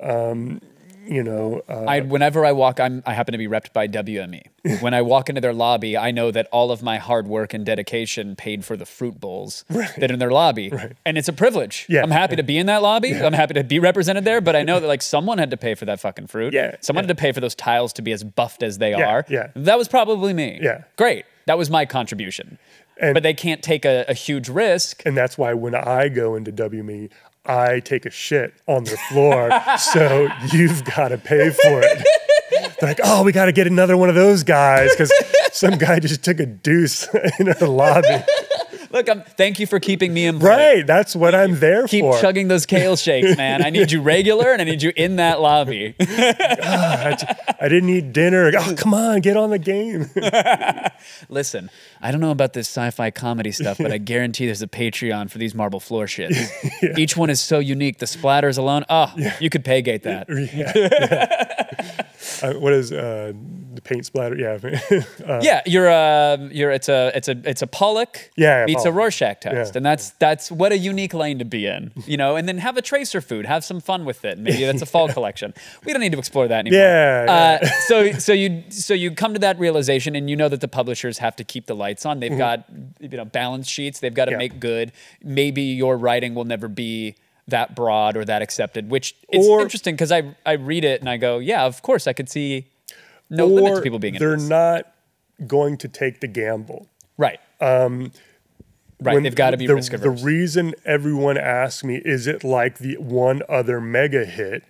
um, you know uh, I, whenever I walk, I'm, I happen to be repped by WME. when I walk into their lobby, I know that all of my hard work and dedication paid for the fruit bowls that are in their lobby. right. And it's a privilege. Yeah. I'm happy to be in that lobby. I'm happy to be represented there, but I know that like someone had to pay for that fucking fruit. Yeah, Someone yeah. had to pay for those tiles to be as buffed as they Yeah, are. yeah. That was probably me. Yeah. Great. That was my contribution. And- but they can't take a, a huge risk. and that's why when I go into WME, I take a shit on their floor. so you've got to pay for it. They're like, oh, we got to get another one of those guys because some guy just took a deuce in the lobby. Look, I'm, thank you for keeping me employed. Right. That's what I'm there Keep for. Keep chugging those kale shakes, man. I need you regular and I need you in that lobby. I didn't eat dinner. Oh, come on, get on the game. Listen, I don't know about this sci-fi comedy stuff, but I guarantee there's a Patreon for these marble floor shits. Each one is so unique. The splatters alone, oh, you could pay gate that. yeah, yeah. Uh, what is uh, the paint splatter? Yeah. Uh, yeah, you're uh, you're it's a it's a it's a Pollock Yeah, yeah, meets a. Rorschach test, Yeah. and that's that's what a unique lane to be in, you know. And then have a tracer food, have some fun with it. Maybe that's a fall collection. We don't need to explore that anymore. Yeah, Uh, so so you so you come to that realization, and you know that the publishers have to keep the lights on. They've got you know balance sheets. They've got to Mm-hmm. Yeah. make good. Maybe your writing will never be that broad or that accepted. Which it's Or- interesting because I I read it and I go, yeah, of course I could see no limit to people being they're this. not going to take the gamble. Right. Um, right. When They've got to be the, risk averse. The reason everyone asks me, is it like the one other mega hit,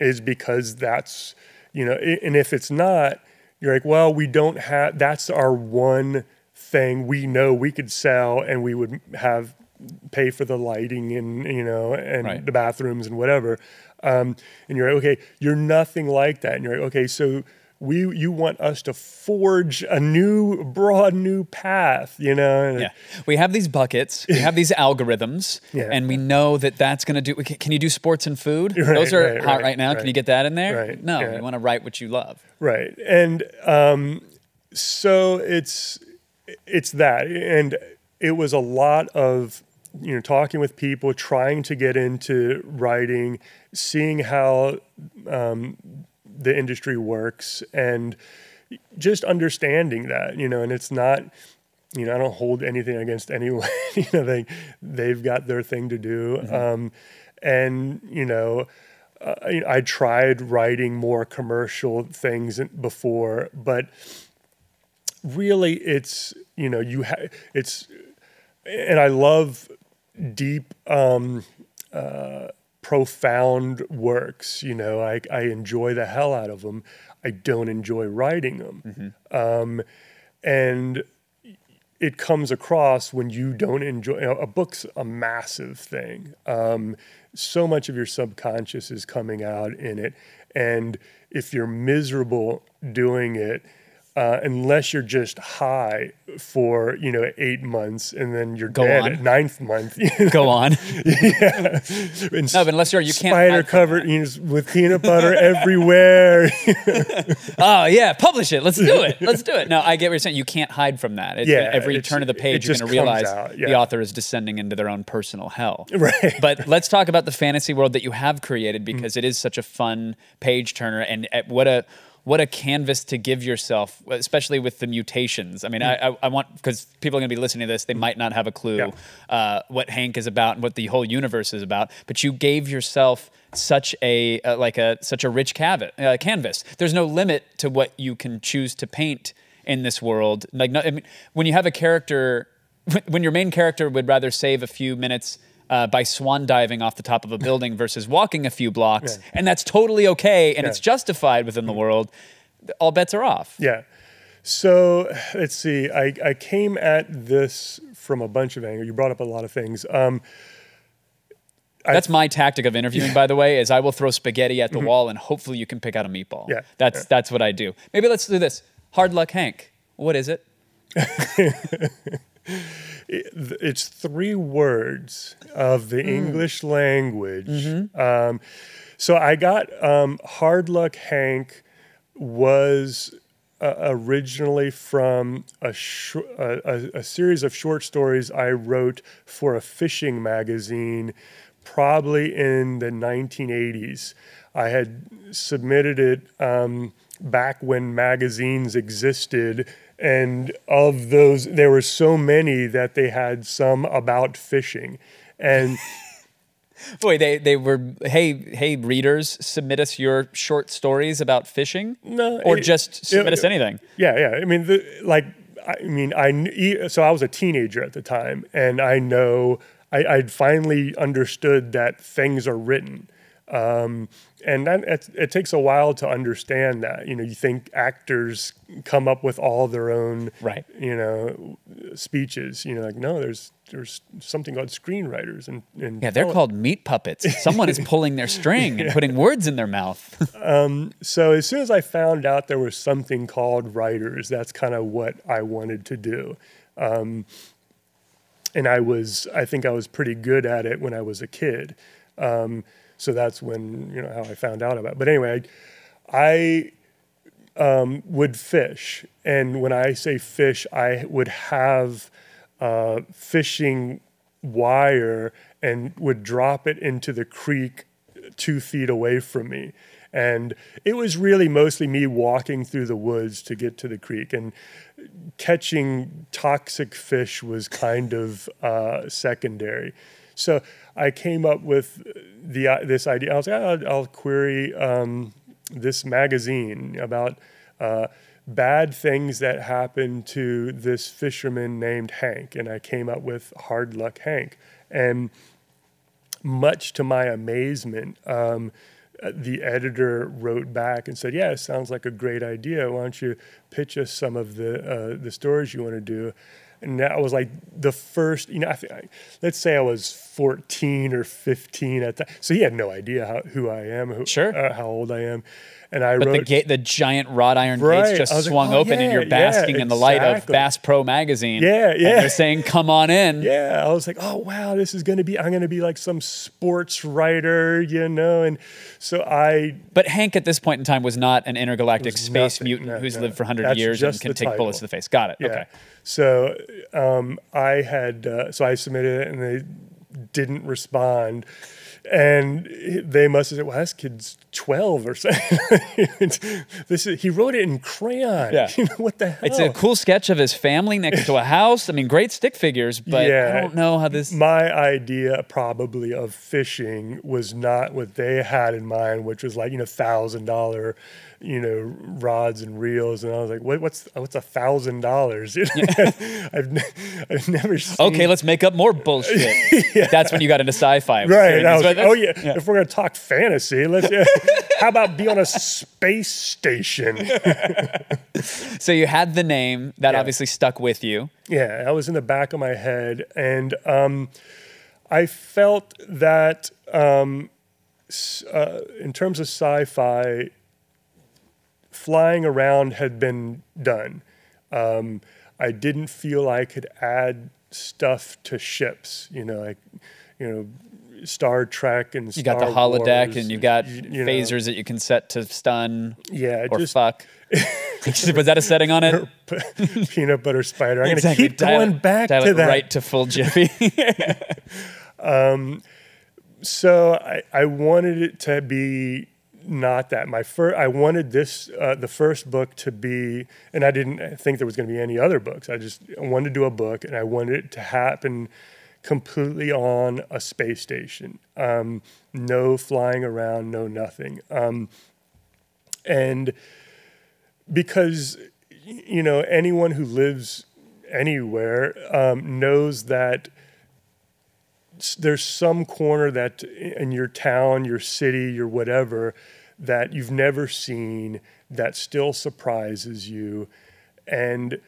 is because that's, you know, and if it's not, you're like, well, we don't have, that's our one thing we know we could sell and we would have pay for the lighting and, you know, and Right. the bathrooms and whatever. Um, and you're like, okay, you're nothing like that. And you're like, okay, so we, you want us to forge a new, broad new path, you know? Yeah. We have these buckets, we have these algorithms, Yeah. and we know that that's going to do. Can you do sports and food? Right, Those are right, hot right, right, now. Can you get that in there? No, yeah. you want to write what you love. Right. And um, so it's it's that and it was a lot of you know talking with people trying to get into writing seeing how um, the industry works and just understanding that, you know, and it's not, you know, I don't hold anything against anyone. you know, they they've got their thing to do, um, and you know. Uh, I, I tried writing more commercial things before, but really it's you know you ha- it's and I love deep um, uh, profound works you know I, I enjoy the hell out of them I don't enjoy writing them um, and it comes across when you don't enjoy you know, a book's a massive thing. Um, so much of your subconscious is coming out in it. And if you're miserable doing it uh, unless you're just high for you know eight months and then you're Go dead on. at ninth month. you know? Go on. yeah. And No, but unless you're, you can't. spider covered you know, with peanut butter everywhere. Oh yeah, publish it. Let's do it. Let's do it. No, I get what you're saying. You can't hide from that. It's, Yeah, every turn of the page, you're going to realize out, the author is descending into their own personal hell. Right. But let's talk about the fantasy world that you have created because it is such a fun page turner, and uh, what a what a canvas to give yourself, especially with the mutations. I mean, I, I, I want because people are going to be listening to this, they might not have a clue Yeah. uh, what Hank is about and what the whole universe is about. But you gave yourself such a uh, like a such a rich cavi- uh, canvas. There's no limit to what you can choose to paint in this world. Like, no, I mean, when you have a character, when your main character would rather save a few minutes. Uh, by swan diving off the top of a building versus walking a few blocks, Yeah. and that's totally okay, and Yeah. it's justified within the world. All bets are off. Yeah. So let's see. I, I came at this from a bunch of angles. You brought up a lot of things. Um, That's my tactic of interviewing, by the way, is I will throw spaghetti at the wall and hopefully you can pick out a meatball. Mm-hmm. Yeah, That's yeah. that's what I do. Maybe let's do this. Hard luck Hank. What is it? it's three words of the English language. Um, so I got um, Hard Luck Hank was uh, originally from a, sh- a, a, a series of short stories I wrote for a fishing magazine, probably in the 1980s. I had submitted it um, back when magazines existed. And of those, there were so many that they had some about fishing. And Boy, they, they were hey hey readers, submit us your short stories about fishing, No, or it- just submit it- us anything. Yeah, yeah. I mean, the, like, I mean, I so I was a teenager at the time, and I know I, I'd finally understood that things are written, um, and that it, it takes a while to understand that. You know, you think actors come up with all their own, Right. You know, speeches. You know, like no, there's there's something called screenwriters, and, and Yeah, they're tele- called meat puppets. Someone is pulling their string and putting words in their mouth. so as soon as I found out there was something called writers, that's kind of what I wanted to do. Um, and I was, I think I was pretty good at it when I was a kid. Um, so that's when, you know, how I found out about it. But anyway, I, I um, would fish. And when I say fish, I would have uh, fishing wire and would drop it into the creek two feet away from me. And it was really mostly me walking through the woods to get to the creek. And catching toxic fish was kind of uh, secondary. So I came up with the uh, this idea. I was like, I'll, I'll query um, this magazine about uh, bad things that happened to this fisherman named Hank, and I came up with Hard Luck Hank. And much to my amazement, um, the editor wrote back and said, "Yeah, it sounds like a great idea. Why don't you pitch us some of the uh, the stories you want to do?" And that was like the first, you know, I I, let's say I was 14 or 15 at that. So he had no idea how, who I am, who, Sure. uh, how old I am. And I But wrote, the gate, the giant wrought iron Right. gates just was like, swung oh, open, and you're yeah, basking in the light of. Bass Pro magazine. Yeah, And yeah. they're saying, "Come on in." yeah, I was like, oh wow, this is gonna be. I'm gonna be like some sports writer, you know. And so I But Hank, at this point in time, was not an intergalactic space nothing. mutant No, who's no. lived for 100 That's years and can take bullets to the face. Got it. Yeah. Okay. So um, I had uh, so I submitted it and they didn't respond, and they must have said, "Well, this kid's twelve or something." this is, he wrote it in crayon. Yeah. You know, what the hell? It's a cool sketch of his family next to a house. I mean, great stick figures, but I don't know how this. my idea probably of fishing was not what they had in mind, which was like you know thousand dollar, you know rods and reels, and I was like, what, what's what's a thousand dollars? I've ne- I've never seen. Okay, let's make up more bullshit. That's when you got into sci-fi. Right, was like, oh yeah, that's- if we're gonna talk fantasy, let's. how about be on a space station? So you had the name that Yeah. obviously stuck with you. Yeah, that was in the back of my head, and um, I felt that um, uh, in terms of sci-fi, flying around had been done. Um, I didn't feel I could add stuff to ships. You know, like you know, Star Trek and You got the holodeck, Wars, and you got you know. phasers that you can set to stun Yeah, or just fuck. Was that a setting on it? peanut butter spider. I'm Exactly. gonna keep Dial going it- back dial to it that. right to full jiffy. So I, I wanted it to be not that. My first, I wanted this, uh, the first book to be, and I didn't think there was going to be any other books. I just wanted to do a book, and I wanted it to happen completely on a space station. Um, no flying around, no nothing. Um, and because you know anyone who lives anywhere um, knows that there's some corner that in your town, your city, your whatever that you've never seen that still surprises you and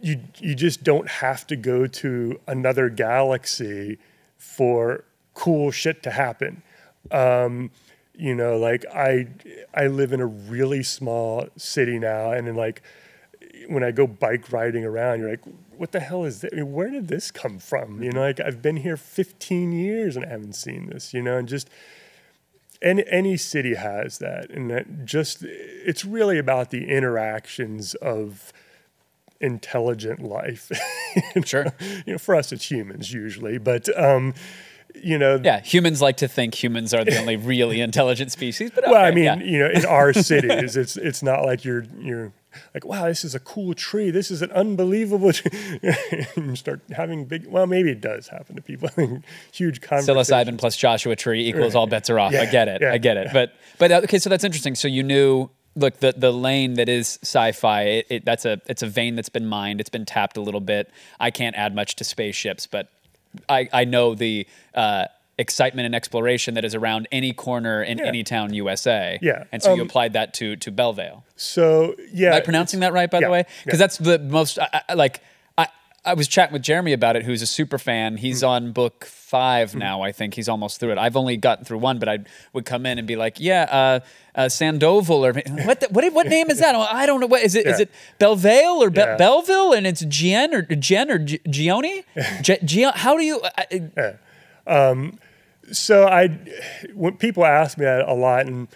you you just don't have to go to another galaxy for cool shit to happen. Um, you know, like I I live in a really small city now, and then like when I go bike riding around, you're like, what the hell is that? I mean, where did this come from? You know, like I've been here 15 years and I haven't seen this. You know, and just any any city has that, and that just it's really about the interactions of intelligent life. sure. you know, for us it's humans usually, but um, you know, Yeah, humans like to think humans are the only really intelligent species. But well, I mean, yeah. you know, in our cities, it's it's not like you're you're like, wow, this is a cool tree. This is an unbelievable. Tree. you start having big. Well, maybe it does happen to people. Having huge conversations. psilocybin plus Joshua Tree equals all bets are off. I get it. yeah, I get it. But but uh, okay, so that's interesting. So you knew look the the lane that is sci-fi. It, it, that's a it's a vein that's been mined. It's been tapped a little bit. I can't add much to spaceships, but I I know the. Uh, excitement and exploration that is around any corner in Yeah. any town USA. Yeah, And so you um, applied that to to Belvaille. So yeah, Am I pronouncing that right, by yeah, the way? yeah. Because that's the most I, I, like. I I was chatting with Jeremy about it, who's a super fan. He's Mm. on book five now. I think he's almost through it. I've only gotten through one, but I would come in and be like, "Yeah, uh, uh, Sandoval or what? The, what? What name is that? I don't know. What is it? Is Yeah. it Belvale or Be- Yeah. Belleville? And it's Gien or Jen or G- Gioni? G- Gio- how do you? I, I- so I, when people ask me that a lot, and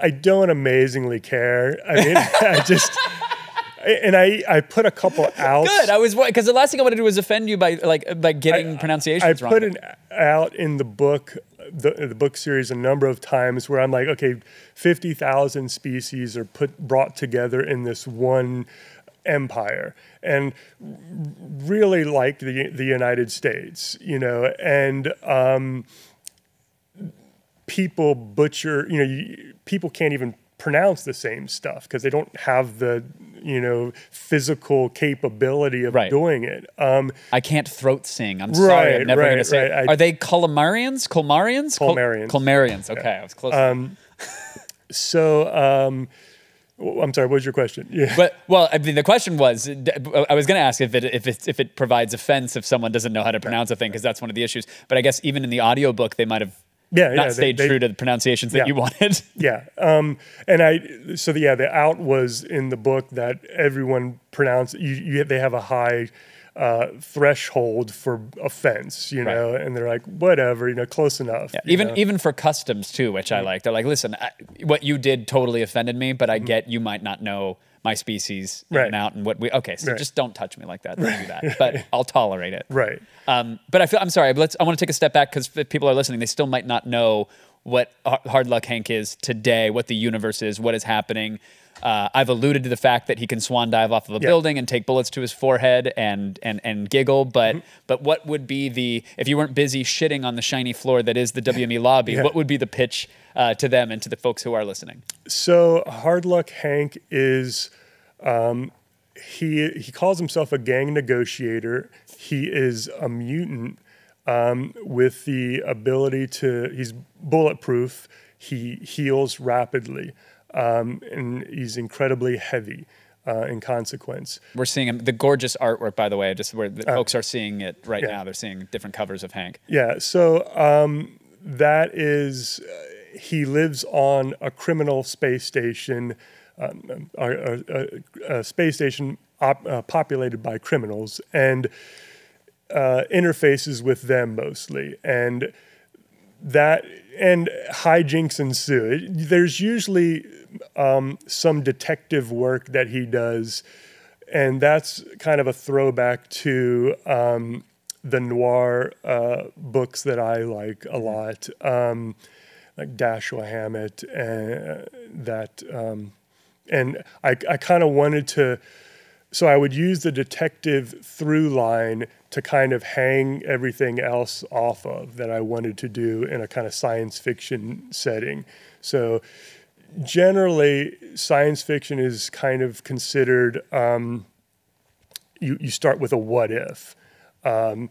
I don't amazingly care. I mean, I just, and I I put a couple out. good. I was because the last thing I want to do is offend you by like by getting pronunciations I wrong. put it out in the book, the, the book series, a number of times where I'm like, okay, fifty thousand species are put brought together in this one empire, and really like the the United States, you know, and um, people butcher, you know, you, people can't even pronounce the same stuff because they don't have the you know physical capability of Right. doing it. Um, I can't throat sing. I'm sorry. I'm Right, going to right, say. right. I- Are they? Colmarians? Col- Colmarians. Colmarians. Okay, I was close. Um, So, um, I'm sorry. What was your question? Yeah. but well, I mean, the question was, I was going to ask if it if it if it provides offense if someone doesn't know how to pronounce a thing because that's one of the issues. But I guess even in the audiobook, they might have Yeah, not yeah, stayed they- true to the pronunciations that Yeah. you wanted. yeah. Um, and I, so the, yeah, the out was in the book that everyone pronounced. You, you they have a high uh, threshold for offense, you Right. know, and they're like, whatever, you know, close enough. you even know? even for customs too, which I like. They're like, listen, I, what you did totally offended me, but I get you might not know my species in. Right. and out and what we. Okay, so Right. just don't touch me like that. Don't do that. But I'll tolerate it. right. Um, but I feel I'm sorry. but Let's. I want to take a step back because if people are listening, they still might not know what Hard Luck Hank is today, what the universe is, what is happening. Uh, I've alluded to the fact that he can swan dive off of a Yeah. building and take bullets to his forehead and and and giggle. But Mm-hmm. but what would be the if you weren't busy shitting on the shiny floor that is the WME lobby? Yeah. What would be the pitch uh, to them and to the folks who are listening? So Hard Luck Hank is um, he he calls himself a gang negotiator. He is a mutant um, with the ability to. He's bulletproof. He heals rapidly, um, and he's incredibly heavy. Uh, in consequence, We're seeing him, the gorgeous artwork, by the way. Just where the folks are seeing it right Uh, yeah. now. They're seeing different covers of Hank. Yeah, so um, that is, uh, he lives on a criminal space station, um, a, a, a, a space station op, uh, populated by criminals, and uh, interfaces with them mostly. And that and hijinks ensue. There's usually um, some detective work that he does, and that's kind of a throwback to um, the noir uh, books that I like a lot, um, like Dashiell Hammett, and that. Um, and I, I kind of wanted to so I would use the detective through line to kind of hang everything else off of that I wanted to do in a kind of science fiction setting. So generally, science fiction is kind of considered. Um, you you start with a what if. Um,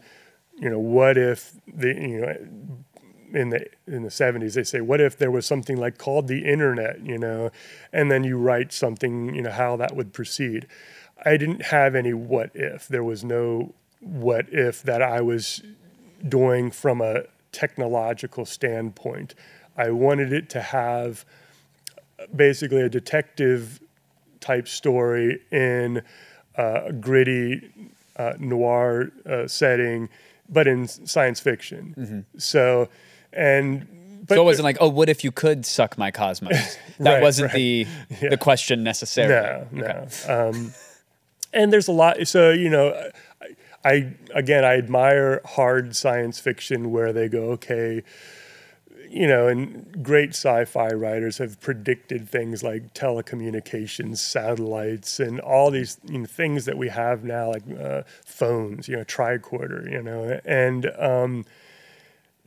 you know, what if the you know in the in the 70s they say what if there was something like called the internet you know and then you write something you know how that would proceed i didn't have any what if there was no what if that i was doing from a technological standpoint i wanted it to have basically a detective type story in uh, a gritty uh, noir uh, setting, but in science fiction. So, and but so it wasn't like, oh, what if you could suck my cosmos? That Right, wasn't right. the the question necessarily. no, no. Um, and there's a lot. So you know, I, I again, I admire hard science fiction where they go, okay. You know, and great sci-fi writers have predicted things like telecommunications, satellites, and all these you know, things that we have now, like uh, phones. You know, tricorder. You know, and um,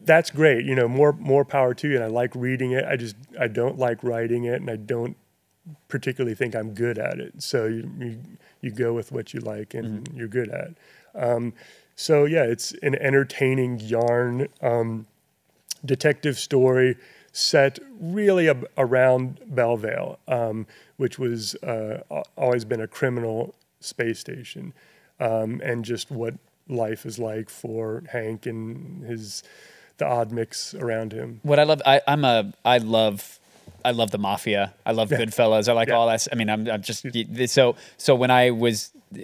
that's great. You know, more more power to you. And I like reading it. I just I don't like writing it, and I don't particularly think I'm good at it. So you you, you go with what you like and you're good at. Um, so yeah, it's an entertaining yarn, um, detective story set really ab- around Belvaille, um, which was uh, always been a criminal space station, um, and just what life is like for Hank and his the odd mix around him. What I love, I, I'm a, I love, I love the mafia. I love Goodfellas. I like Yeah. all that. I mean, I'm, I'm just so. So when I was uh,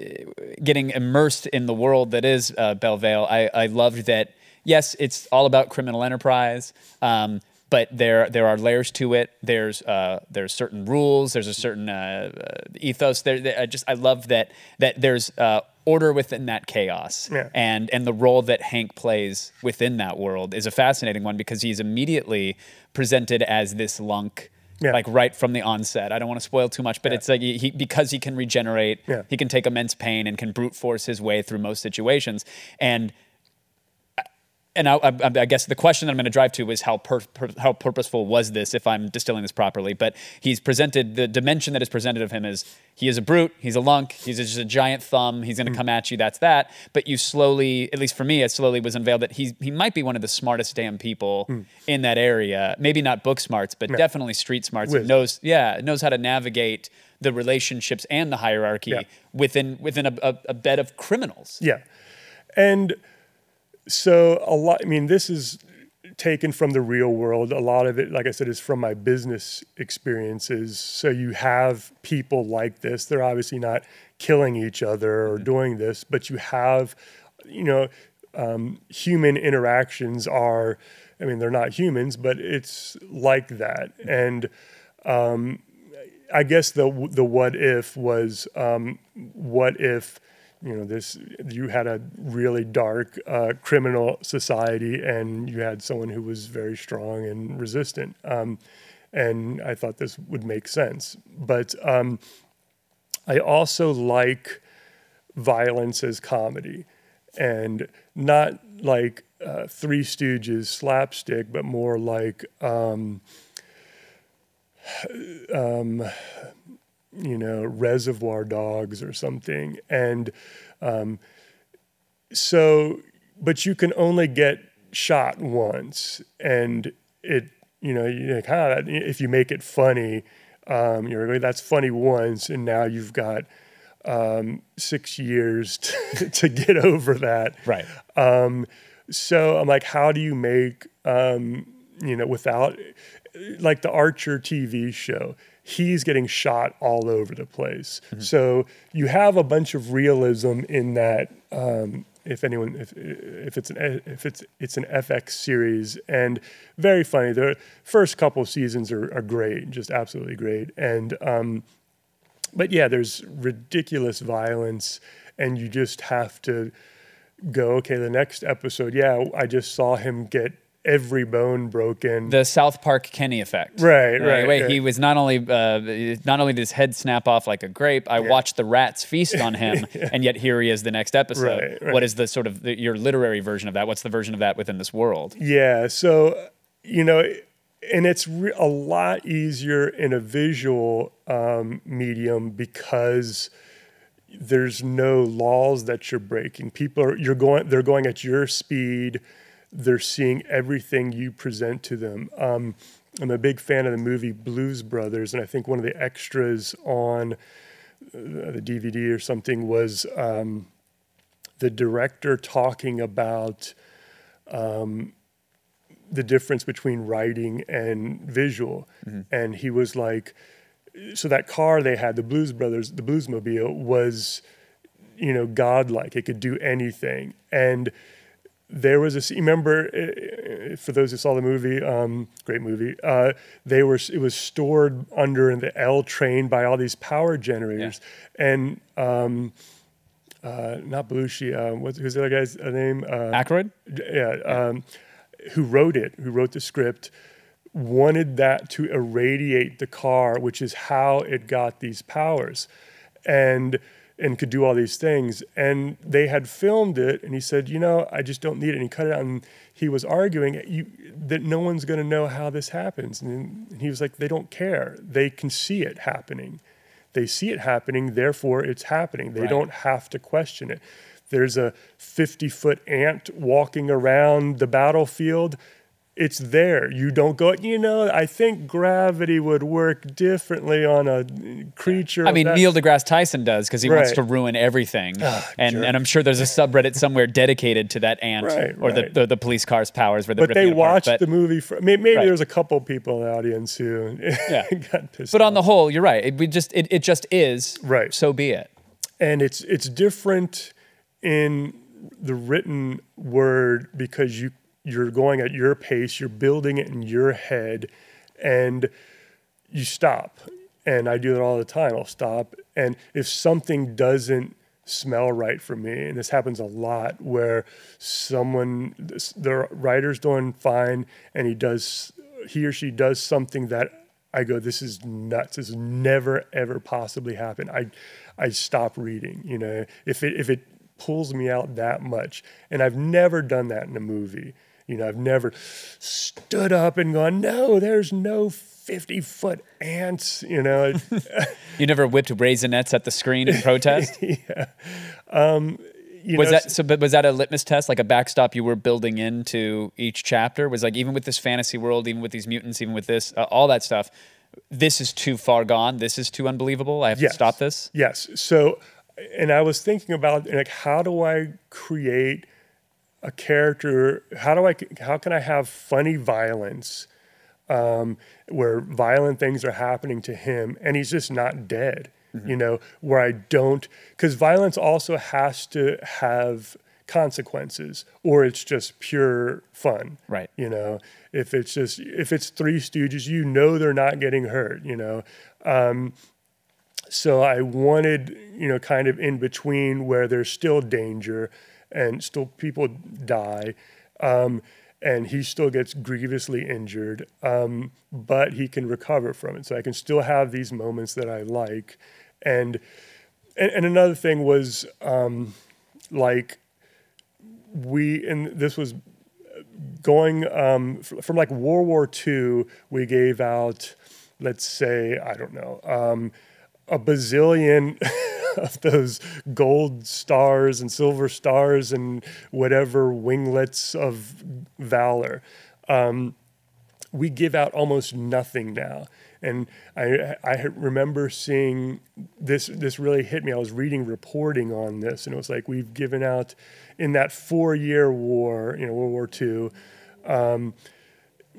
getting immersed in the world that is uh, Belvaille, I, I loved that. Yes, it's all about criminal enterprise. Um, but there, there are layers to it. There's, uh, there's certain rules. There's a certain uh, uh, ethos. There, there, I just, I love that, that there's uh, order within that chaos Yeah. and and the role that Hank plays within that world is a fascinating one because he's immediately presented as this lunk. Yeah. Like right from the onset, I don't want to spoil too much, but it's like he because he can regenerate, Yeah. he can take immense pain and can brute force his way through most situations. And and I, I, I guess the question that I'm going to drive to is how pur- pur- how purposeful was this if I'm distilling this properly? But he's presented the dimension that is presented of him is he is a brute, he's a lunk, he's just a giant thumb, he's going to mm. come at you. That's that. But you slowly, at least for me, it slowly was unveiled that he he might be one of the smartest damn people mm. in that area. Maybe not book smarts, but definitely street smarts. Wisdom. knows yeah knows how to navigate the relationships and the hierarchy Yeah. within within a, a, a bed of criminals. Yeah. And so a lot, I mean, this is taken from the real world. A lot of it, like I said, is from my business experiences. So you have people like this. They're obviously not killing each other or doing this, but you have, you know, um, human interactions are, I mean, they're not humans, but it's like that. And um, I guess the the what if was um, what if you know this you had a really dark uh, criminal society and you had someone who was very strong and resistant. Um, and i thought this would make sense. But um, i also like violence as comedy and not like uh, three stooges slapstick but more like um, um, you know, Reservoir Dogs or something. And um, so, but you can only get shot once, and it, you know, you like, ah, if you make it funny, um, you're like, that's funny once, and now you've got um, six years to, to, get over that. Right. Um, so I'm like, how do you make, um, you know, without, like the Archer TV show, he's getting shot all over the place. Mm-hmm. So you have a bunch of realism in that. Um, if anyone, if if it's an if it's it's an FX series and very funny. The first couple seasons are, are great, just absolutely great. And um, but yeah, there's ridiculous violence, and you just have to go. Okay, the next episode. Yeah, I just saw him get every bone broken. The South Park Kenny effect. Right, right. Wait, right. he was not only uh, not only did his head snap off like a grape. I yeah. watched the rats feast on him, yeah. and yet here he is the next episode. Right, right. What is the sort of the, your literary version of that? What's the version of that within this world? Yeah, so you know, and it's re- a lot easier in a visual um, medium because there's no laws that you're breaking. People are you're going they're going at your speed they're seeing everything you present to them. Um, I'm a big fan of the movie Blues Brothers, and I think one of the extras on uh, the DVD or something was um, the director talking about um, the difference between writing and visual. Mm-hmm. And he was like, so that car they had, the Blues Brothers, the Bluesmobile, was, you know, godlike. It could do anything. And there was a remember uh, for those who saw the movie um, great movie uh, they were it was stored under in the l train by all these power generators yeah. and um, uh, not belushi uh, what's who's the other guy's name uh, Aykroyd? yeah, um, who wrote it who wrote the script wanted that to irradiate the car which is how it got these powers and and could do all these things. And they had filmed it, and he said, "You know, I just don't need it." And he cut it out, and he was arguing that no one's going to know how this happens. And he was like, "They don't care. They can see it happening. They see it happening. Therefore, it's happening. They right. don't have to question it." There's a 50 foot ant walking around the battlefield it's there. You don't go, you know, I think gravity would work differently on a creature. I mean, Neil deGrasse Tyson does because he right. wants to ruin everything. Oh, and, and I'm sure there's a subreddit somewhere dedicated to that ant right, or right. The, the, the, police car's powers where But they watched but, the movie. For, maybe, maybe there's a couple people in the audience who yeah. got pissed But off. on the whole, you're right. It, we just, it, it just is. Right. So be it. And it's it's different in the written word because you you're going at your pace, you're building it in your head, and you stop. And I do that all the time. I'll stop. And if something doesn't smell right for me, and this happens a lot where someone, the writer's doing fine, and he does, he or she does something that I go, this is nuts. This never ever possibly happened. I, I stop reading. You know, if it if it pulls me out that much, and I've never done that in a movie. You know, I've never stood up and gone, no, there's no 50 foot ants, you know. you never whipped raisinets at the screen in protest? yeah. Um, was know, that so? But was that a litmus test, like a backstop you were building into each chapter? Was like even with this fantasy world, even with these mutants, even with this, uh, all that stuff. This is too far gone. This is too unbelievable. I have yes. to stop this. Yes. So, and I was thinking about like, how do I create a character. How do I? How can I have funny violence, um, where violent things are happening to him, and he's just not dead. You know, where I don't, because violence also has to have consequences, or it's just pure fun. Right. You know, if it's just if it's Three Stooges, you know they're not getting hurt. You know, um, so I wanted, you know, kind of in between where there's still danger and still people die, um, and he still gets grievously injured, um, but he can recover from it. So I can still have these moments that I like, and and, and another thing was um, like we and this was going um, from like World War II. We gave out, let's say, I don't know, um, a bazillion of those gold stars and silver stars and whatever winglets of valor. Um, we give out almost nothing now. And I, I remember seeing this, this really hit me. I was reading reporting on this, and it was like we've given out in that four year war, you know, World War II, um,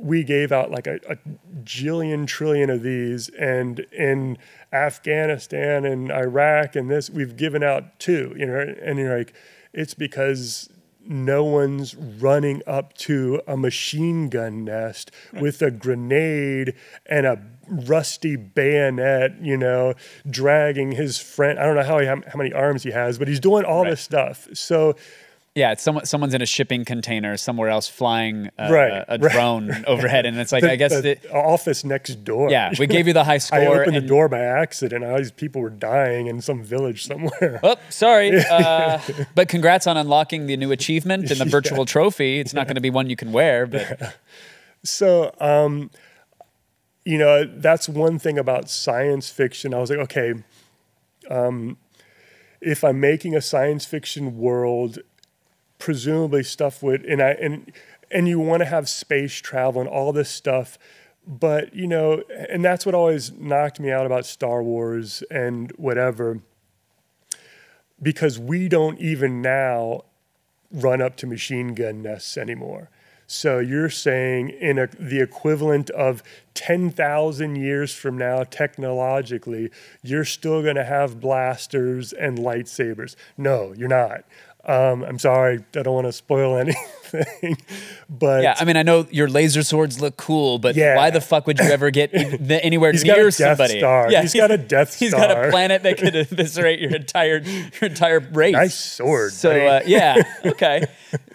we gave out like a, a jillion trillion of these. And in Afghanistan and Iraq and this, we've given out two, you know, and you're like, it's because no one's running up to a machine gun nest with a grenade and a rusty bayonet, you know, dragging his friend. I don't know how he, how many arms he has, but he's doing all Right. this stuff. So Yeah, it's someone someone's in a shipping container somewhere else flying a, Right, a, a right. drone overhead, and it's like the, I guess the that office next door. yeah, we gave you the high score. I opened the door by accident. All these people were dying in some village somewhere. Oh, sorry. Uh, but congrats on unlocking the new achievement and the virtual trophy. It's not going to be one you can wear, but So, um, you know, that's one thing about science fiction. I was like, okay, um, if I'm making a science fiction world, presumably stuff would, and I and and you want to have space travel and all this stuff, but you know, and that's what always knocked me out about Star Wars and whatever, because we don't even now run up to machine gun nests anymore. So you're saying in a, the equivalent of 10,000 years from now, technologically, you're still going to have blasters and lightsabers. No, you're not. Um, I'm sorry, I don't want to spoil anything, but yeah, I mean, I know your laser swords look cool, but Yeah. why the fuck would you ever get anywhere He's got near a Death somebody? Star. Yeah, He's got a Death Star. He's got a planet that could eviscerate your entire your entire race. nice sword. So uh, yeah, okay.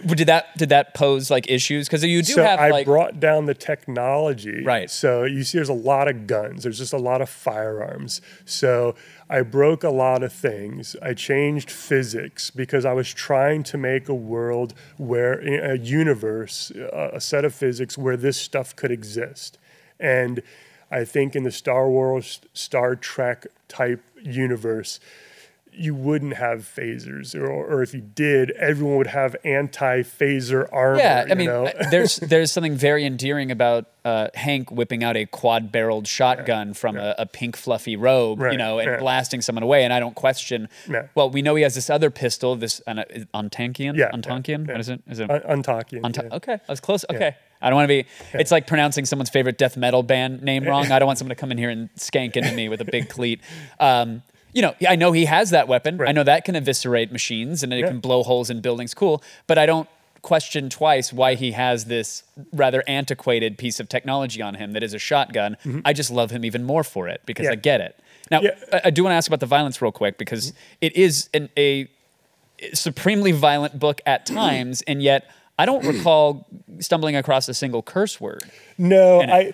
Did that did that pose like issues? Because you do so have I like brought down the technology. Right. So you see, there's a lot of guns. There's just a lot of firearms. So I broke a lot of things. I changed physics because I was trying to make a world where a universe, a set of physics where this stuff could exist. And I think in the Star Wars, Star Trek type universe, you wouldn't have phasers, or, or if you did, everyone would have anti-phaser armor. Yeah, I mean? There's there's something very endearing about uh, Hank whipping out a quad-barreled shotgun from a, a pink fluffy robe, you know, and yeah. blasting someone away. And I don't question. Yeah. Well, we know he has this other pistol, this uh, Untankian. Yeah, Untankian. yeah, What is it? Is it? Un- Untalkian. Unta- yeah. Okay, I was close. Okay. I don't want to be. It's like pronouncing someone's favorite death metal band name wrong. I don't want someone to come in here and skank into me with a big cleat. Um, you know, I know he has that weapon. I know that can eviscerate machines and it Yeah. can blow holes in buildings. Cool, but I don't question twice why he has this rather antiquated piece of technology on him that is a shotgun. I just love him even more for it because Mm-hmm. Yeah. I get it. Now, Yeah. I, I do want to ask about the violence real quick because it is an, a supremely violent book at times, and yet I don't recall stumbling across a single curse word. No. I.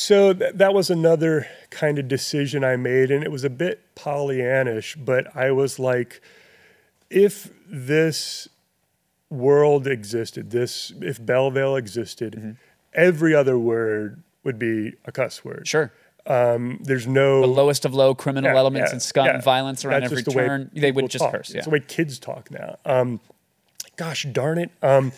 So th- that was another kind of decision I made, and it was a bit Pollyannish, but I was like, if this world existed, this if Belvaille existed, Mm-hmm. every other word would be a cuss word. Sure. Um, there's no The lowest of low criminal Yeah, elements yeah, and scum yeah. and violence around That's every the turn. They would just talk. curse. Yeah. It's the way kids talk now. Um, gosh darn it. Um,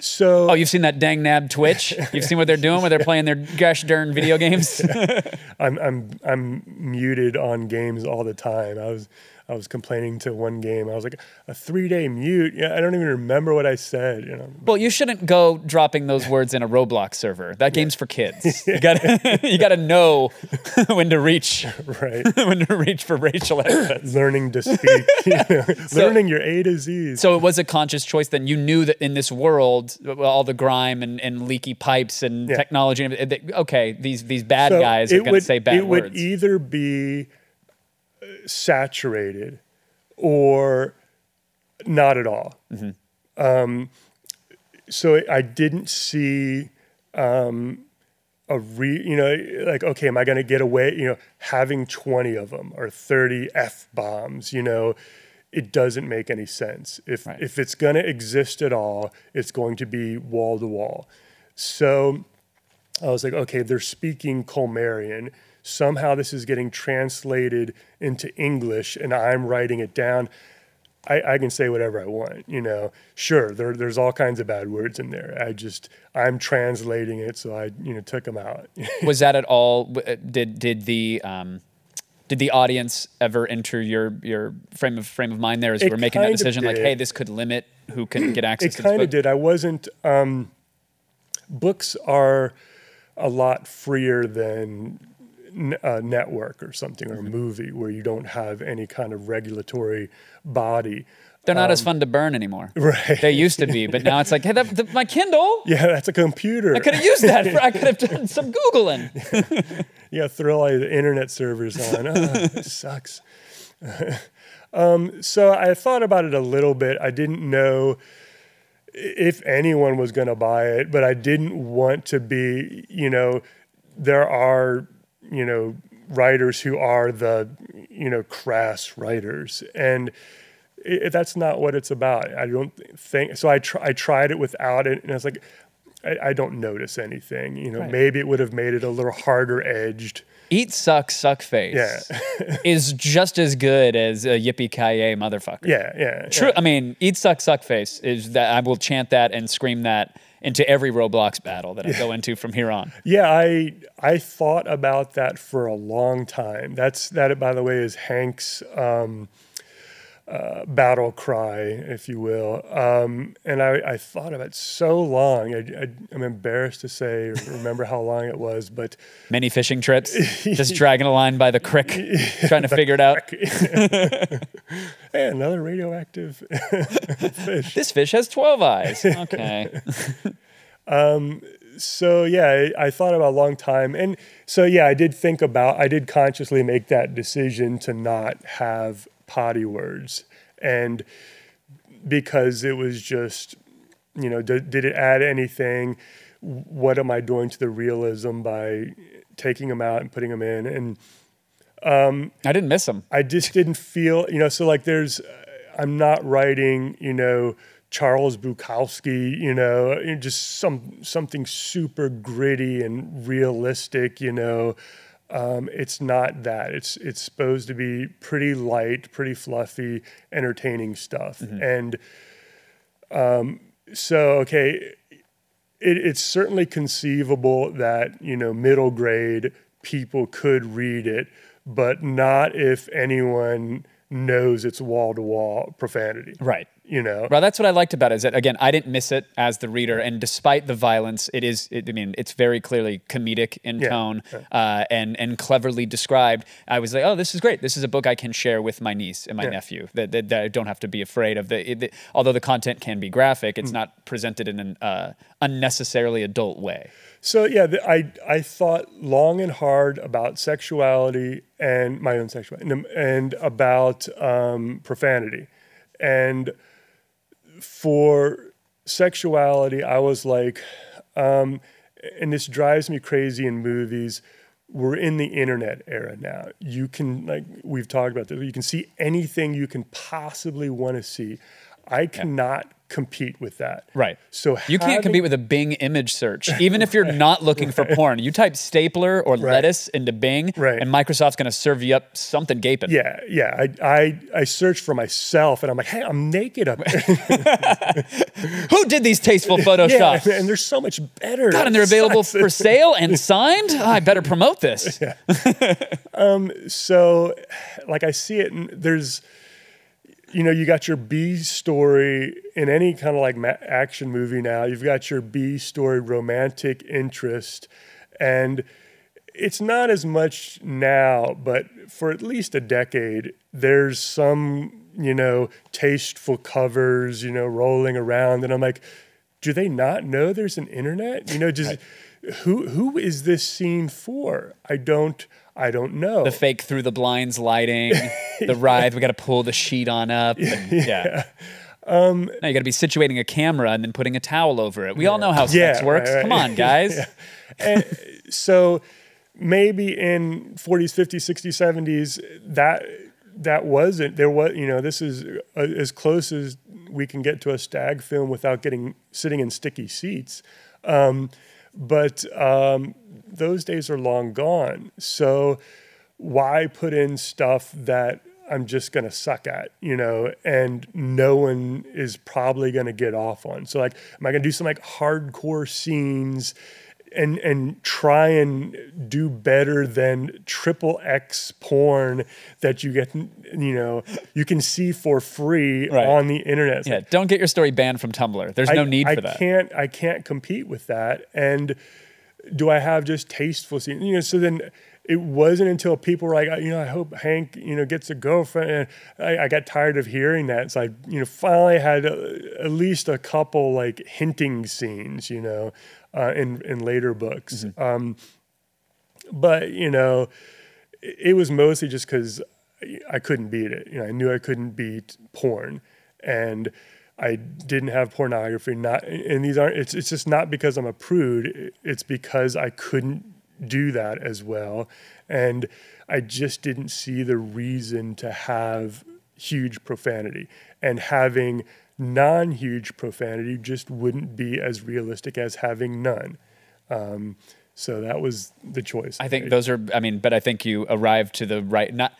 so Oh, you've seen that dang nab Twitch? You've seen what they're doing where they're playing their gosh darn video games? I'm I'm I'm muted on games all the time. I was I was complaining to one game. I was like, a three day mute. Yeah, I don't even remember what I said. You know, Well, you shouldn't go dropping those words in a Roblox server. That game's for kids. You gotta you gotta know when to reach right? when to reach for racial epithets. Learning to speak, you know, learning your A to Z. So it was a conscious choice. Then you knew that in this world, well, all the grime and, and leaky pipes and Yeah. technology, and everything, that- okay, these these bad So guys are going to say bad it words. would either be uh, saturated or not at all. Mm-hmm. Um, so I didn't see um, a re, you know, like okay, am I going to get away? You know, having twenty of them or thirty f bombs, you know. It doesn't make any sense. If Right. if it's going to exist at all, it's going to be wall to wall. So I was like, okay, they're speaking Colmarian. Somehow this is getting translated into English and I'm writing it down. I, I can say whatever I want, you know. Sure, there, there's all kinds of bad words in there. I just, I'm translating it, so I, you know, took them out. was that at all? uh, Did did the um, did the audience ever enter your your frame of frame of mind there as you It were making that decision? Like, hey, this could limit who can get access it to this kind of did. I wasn't, um, books are a lot freer than a network or something or a movie where you don't have any kind of regulatory body. They're not as fun to burn anymore. Um, Right. They used to be, but now it's like, hey, that, the, my Kindle. Yeah, that's a computer. I could have used that. For, I could have done some googling. Yeah, throw all the internet servers on. Oh, this sucks. um, so I thought about it a little bit. I didn't know if anyone was going to buy it, but I didn't want to be, you know, there are, you know, writers who are the, you know, crass writers. And it, that's not what it's about. I don't think so. I, tr- I tried it without it, and I was like, I, I don't notice anything. You know, Right. maybe it would have made it a little harder edged. Eat, suck, suck face Yeah. is just as good as a yippee ki yay motherfucker. Yeah, yeah. True. I mean, eat, suck, suck face is that I will chant that and scream that into every Roblox battle that I go into from here on. Yeah, I I thought about that for a long time. That's that. By the way, is Hank's um, uh, battle cry, if you will. Um, and I, I thought of it so long. I, I, I'm embarrassed to say, remember how long it was, but Many fishing trips, just dragging a line by the crick, trying to figure it out. hey, another radioactive fish. This fish has 12 eyes. Okay. so yeah, I, I thought about a long time, and so yeah, I did think about. I did consciously make that decision to not have potty words, and because it was just, you know, did, did it add anything? What am I doing to the realism by taking them out and putting them in? And um, I didn't miss them. I just didn't feel, you know, so like there's, I'm not writing, you know, Charles Bukowski, you know, you know, just some something super gritty and realistic, you know. Um, it's not that. It's it's supposed to be pretty light, pretty fluffy, entertaining stuff. And um, so, okay, it, it's certainly conceivable that you know middle grade people could read it, but not if anyone knows it's wall to wall profanity. Right. You know. Well, that's what I liked about it. Is that again, I didn't miss it as the reader, and despite the violence, it is. It, I mean, it's very clearly comedic in Yeah, tone uh, and and cleverly described. I was like, oh, this is great. This is a book I can share with my niece and my Yeah. nephew. That, that, that I don't have to be afraid of. The, it, the- although the content can be graphic, Mm. it's not presented in an uh, unnecessarily adult way. So yeah, the, I I thought long and hard about sexuality and my own sexuality and, and about um, profanity, and for sexuality, I was like, um, and this drives me crazy in movies. We're in the internet era now. You can like we've talked about this. You can see anything you can possibly want to see. I cannot compete with that. Right. So you can't compete with a Bing image search, even if you're not looking for porn. You type stapler or lettuce into Bing, and Microsoft's going to serve you up something gaping. Yeah, yeah. I I I search for myself, and I'm like, hey, I'm naked up there. Who did these tasteful yeah, Photoshop? and they're so much better. God, and they're available sucks. for sale and signed. Ah, I better promote this. Um. so like i see it and there's you know you got your b story in any kind of like action movie now. You've got your b story romantic interest. And it's not as much now but for at least a decade there's some you know tasteful covers you know rolling around. And i'm like do they not know there's an internet you know just who who is this scene for i don't i don't know The fake through the blinds lighting, the ride. We got to pull the sheet on up. and- yeah. Um, now you got to be situating a camera and then putting a towel over it. We all know how Yeah, sex works. right, right. Come on, guys. so maybe in 40s 50s 60s 70s that that wasn't there was you know this is uh, as close as we can get to a stag film without getting sitting in sticky seats um, but um, those days are long gone so why put in stuff that I'm just going to suck at, you know, and no one is probably going to get off on. So like, am I going to do some like hardcore scenes and and try and do better than triple X porn that you get, you know, you can see for free Right. on the internet? It's Yeah, like, don't get your story banned from Tumblr. There's no need I for that. I can't I can't compete with that. And do I have just tasteful scenes? You know, so then it wasn't until people were like, you know, I hope Hank, you know, gets a girlfriend. And I, I got tired of hearing that. So I, you know, finally had uh, at least a couple like hinting scenes, you know, uh, in in later books. Mm-hmm. Um, but you know, it, it was mostly just because I couldn't beat it. You know, I knew I couldn't beat porn, and I didn't have pornography. Not, and these aren't. It's it's just not because I'm a prude. It's because I couldn't do that as well, and I just didn't see the reason to have huge profanity and having non-huge profanity just wouldn't be as realistic as having none. Um, so that was the choice. I think those are. I mean, but I think you arrived to the right. Not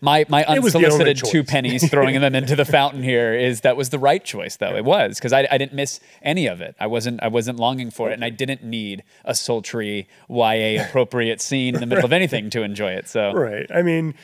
my my It was the only unsolicited two pennies throwing them into the fountain here is that was the right choice though. It was because I, I didn't miss any of it. I wasn't I wasn't longing for it, and I didn't need a sultry YA appropriate scene in the middle of anything to enjoy it. So Right. I mean,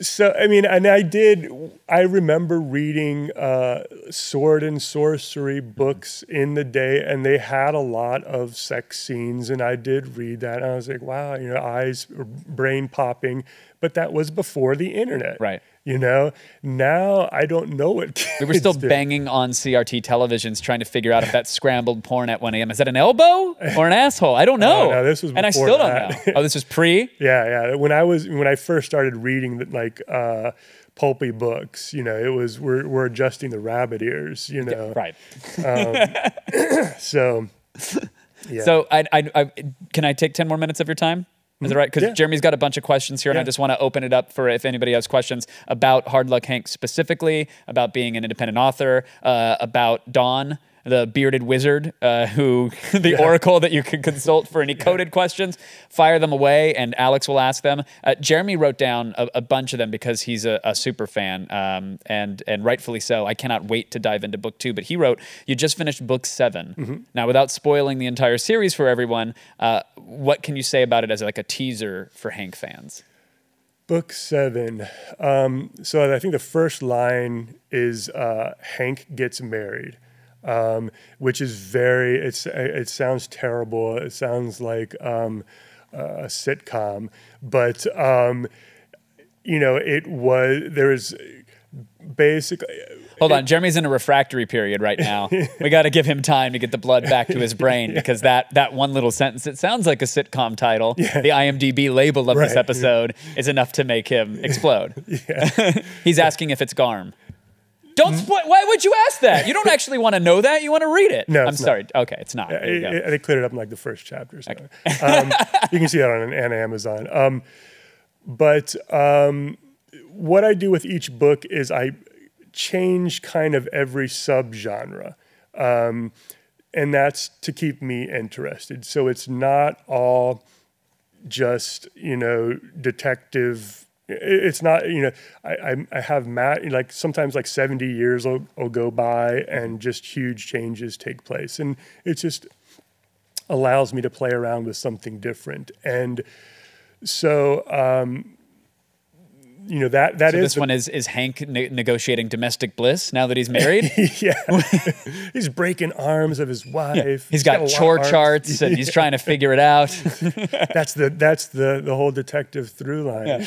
so I mean, and I did. I remember reading uh, sword and sorcery books in the day, and they had a lot of sex scenes, and I did read that, and I was like, wow, you know, eyes, brain popping, but that was before the internet, Right. You know, now I don't know what We were still do. banging on CRT televisions trying to figure out if that scrambled porn at 1 a.m. is that an elbow or an asshole? I don't know. no, this was and I still that. don't know. Oh, this was pre. Yeah, yeah. When I was when I first started reading the, like uh, pulpy books, you know, it was we're we're adjusting the rabbit ears, you know. Right. So, yeah. So I, I, I can I take ten more minutes of your time? Is it right? Because Yeah. Jeremy's got a bunch of questions here, and I just want to open it up for if anybody has questions about Hard Luck Hank specifically, about being an independent author, uh, about Dawn, the bearded wizard, uh, who the oracle that you can consult for any coded questions. Fire them away, and Alex will ask them. Uh, Jeremy wrote down a, a bunch of them because he's a, a super fan, um, and and rightfully so. I cannot wait to dive into book two. But he wrote, "You just finished book 7 Now, without spoiling the entire series for everyone, uh, what can you say about it as like a teaser for Hank fans? Book seven. Um, so I think the first line is uh, Hank gets married, um, which is very. It's it sounds terrible. It sounds like um, a sitcom, but um, you know it was. There was basically. Hold on, Jeremy's in a refractory period right now. we got to give him time to get the blood back to his brain because that that one little sentence, it sounds like a sitcom title. The IMDb label of this Right. episode is enough to make him explode. He's asking if it's Garm. Don't spoil. Why would you ask that? You don't actually want to know that. You want to read it. No, I'm not. sorry. Okay, it's not. Go. It- it- they cleared it up in like the first chapter. So. um, you can see that on, on Amazon. Um, but um, what I do with each book is I change kind of every subgenre. Um, and that's to keep me interested. So it's not all just, you know, detective. It's not, you know, I, I, have Matt, like sometimes like 70 years will, will go by and just huge changes take place. And it just allows me to play around with something different. And so, um, you know that that so is this the- one is is Hank ne- negotiating domestic bliss now that he's married. yeah, he's breaking arms of his wife. He's got, a lot of chore charts and he's trying to figure it out. That's the that's the the whole detective through line.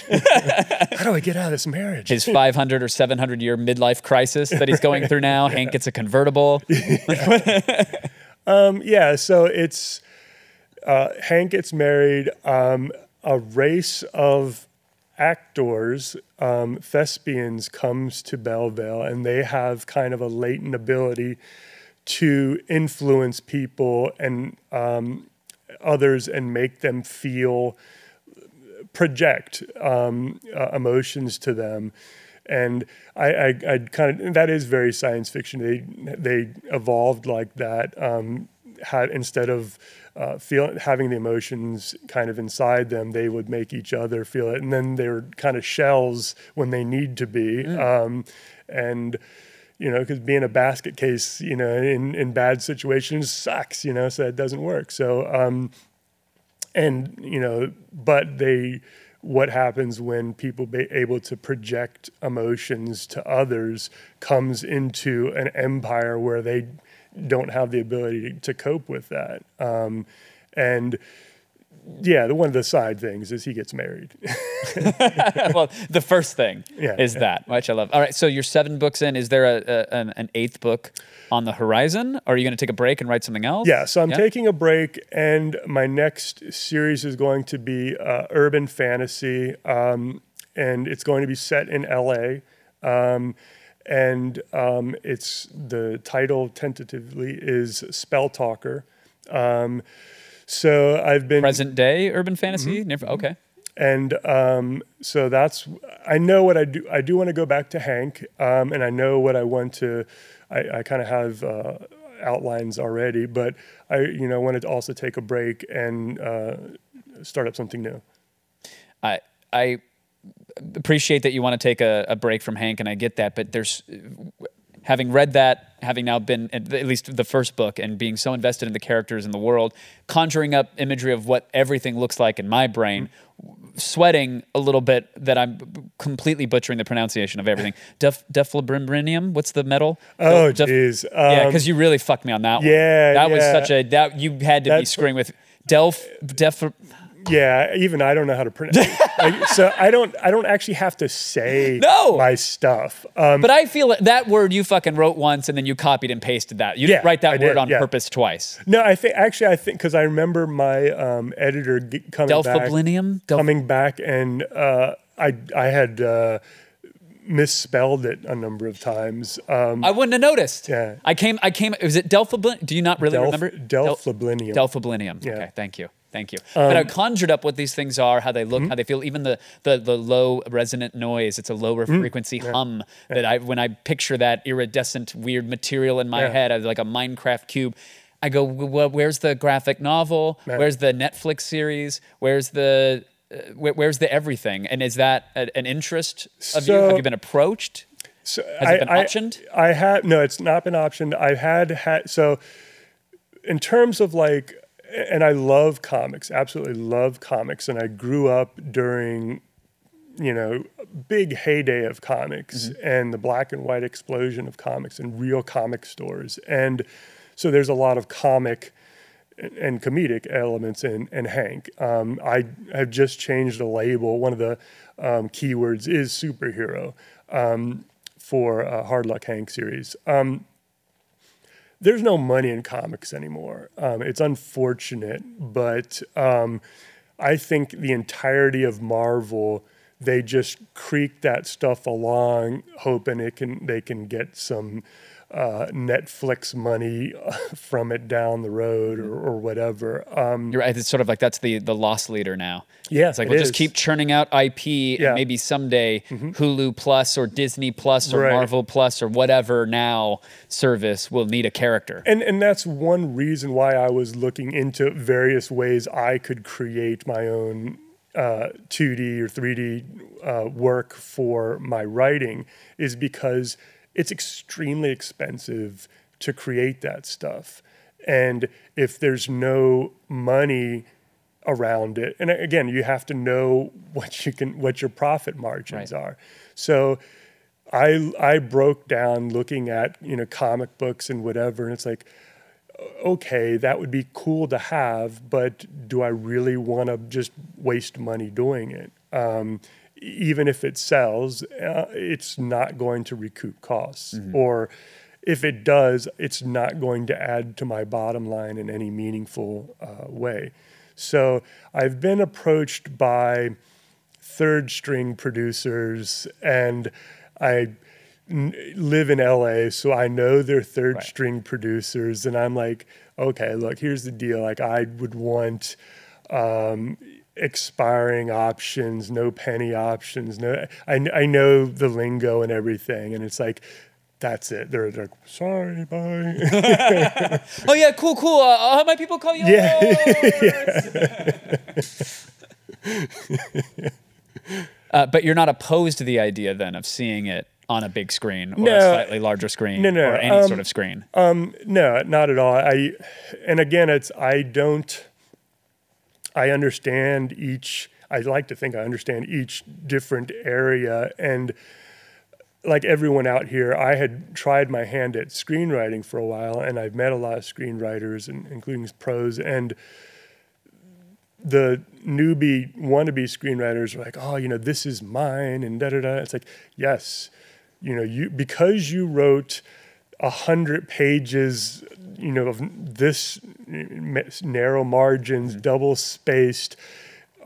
How do I get out of this marriage? His 500 or 700 year midlife crisis that he's going through now. Hank gets a convertible. Um, yeah, so it's uh, Hank gets married. Um, a race of actors, um, thespians, comes to Belvaille, and they have kind of a latent ability to influence people and um, others and make them feel project um, uh, emotions to them. And I, I, I kind of that is very science fiction. They they evolved like that. Um, had instead of uh, feel having the emotions kind of inside them, they would make each other feel it, and then they're kind of shells when they need to be. Um, and you know, because being a basket case, you know, in in bad situations sucks. You know, so it doesn't work. So. Um, and you know but they what happens when people be able to project emotions to others comes into an empire where they don't have the ability to, to cope with that um, and yeah the, one of the side things is he gets married well, the first thing Yeah, is yeah. that, which I love. All right, so you're seven books in. Is there a, a an, an eighth book on the horizon? Or are you going to take a break and write something else? Yeah, so I'm taking a break, and my next series is going to be uh, urban fantasy, um, and it's going to be set in LA. Um, and um, it's the title tentatively is Spell Talker. Um, so I've been Present day urban fantasy. Mm-hmm. Never- Okay. and um, so that's I know what I do. I do want to go back to Hank, um, and I know what I want to. I, I kind of have uh, outlines already, but I you know wanted to also take a break and uh, start up something new. I I appreciate that you want to take a, a break from Hank, and I get that. But there's having read that, having now been at least the first book, and being so invested in the characters and the world, conjuring up imagery of what everything looks like in my brain. Sweating a little bit that I'm completely butchering the pronunciation of everything. Def, deflabrinium. What's the metal? Oh, Def- jeez. yeah, Um, because you really fucked me on that one. yeah, that was such a that you had to be screwing with Delph Def. Yeah, even I don't know how to pronounce. like, so I don't. I don't actually have to say No! my stuff. Um, But I feel that- word you fucking wrote once and then you copied and pasted that. You didn't write that I word did, on yeah. purpose twice. no, I think actually I think because I remember my um, editor g- coming back. Delph- coming back and uh, I I had uh, misspelled it a number of times. Um, I wouldn't have noticed. Yeah. I came. I came. Was it Delphiblinium? Do you not really Delph- remember? Delphiblinium. Delphiblinium. Yeah. Okay. Thank you. Thank you. but I conjured up what these things are, how they Mm-hmm. look, how they feel. Even the, the the low resonant noise. It's a lower Mm. frequency hum that I when I picture that iridescent weird material in my Yeah. head, I like a Minecraft cube. I go, well, where's the graphic novel? Yeah. Where's the Netflix series? Where's the uh, where, where's the everything? And is that a, an interest of you? Have you been approached? So Has it been I, optioned? I, I had no, it's not been optioned. I've had had so in terms of like, and I love comics, absolutely love comics, and I grew up during you know big heyday of comics and the black and white explosion of comics and real comic stores, and so there's a lot of comic and comedic elements in, in Hank. Um, I have just changed the label. One of the um, keywords is superhero um, for uh, Hard Luck Hank series. Um, there's no money in comics anymore. Um, it's unfortunate, but um, I think the entirety of Marvel, they just creak that stuff along, hoping it can they can get some uh, Netflix money from it down the road or, or whatever. Um, You're right. It's sort of like that's the the loss leader now. Yeah, it's like it we'll just keep churning out IP, Yeah. Mm-hmm. and maybe someday Hulu Plus or Disney Plus or Right. Marvel Plus or whatever now service will need a character. And and that's one reason why I was looking into various ways I could create my own uh, 2D or 3D uh, work for my writing is because it's extremely expensive to create that stuff. And if there's no money around it, and again, you have to know what you can, what your profit margins Right. are. So I I broke down looking at you know comic books and whatever, and it's like, okay, that would be cool to have, but do I really want to just waste money doing it? Um, even if it sells, uh, it's not going to recoup costs, or if it does, it's not going to add to my bottom line in any meaningful uh, way. So I've been approached by third string producers and I n- live in LA so I know they're third Right. string producers and I'm like okay look here's the deal like I would want um, expiring options no penny options no I, I know the lingo and everything and it's like that's it they're like sorry bye oh yeah, cool, cool. Uh, I'll have my people call you. Yeah. uh, but you're not opposed to the idea then of seeing it on a big screen or a slightly larger screen No, no, or any um, sort of screen. No, not at all. I and again, it's I don't. I understand each. I like to think I understand each different area, and like everyone out here, I had tried my hand at screenwriting for a while, and I've met a lot of screenwriters, and including pros, and the newbie wannabe screenwriters are like, oh, you know, this is mine, and da da da. It's like, yes, you know, you because you wrote a hundred pages, you know, of this narrow margins, double spaced.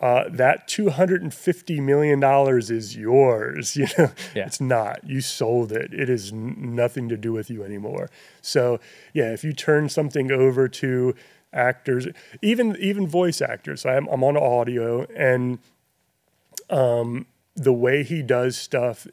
Uh, that two hundred and fifty million dollars is yours. You know, Yeah. it's not. You sold it. It is n- nothing to do with you anymore. So yeah, if you turn something over to actors, even even voice actors. So I'm, I'm on audio, and um, the way he does stuff,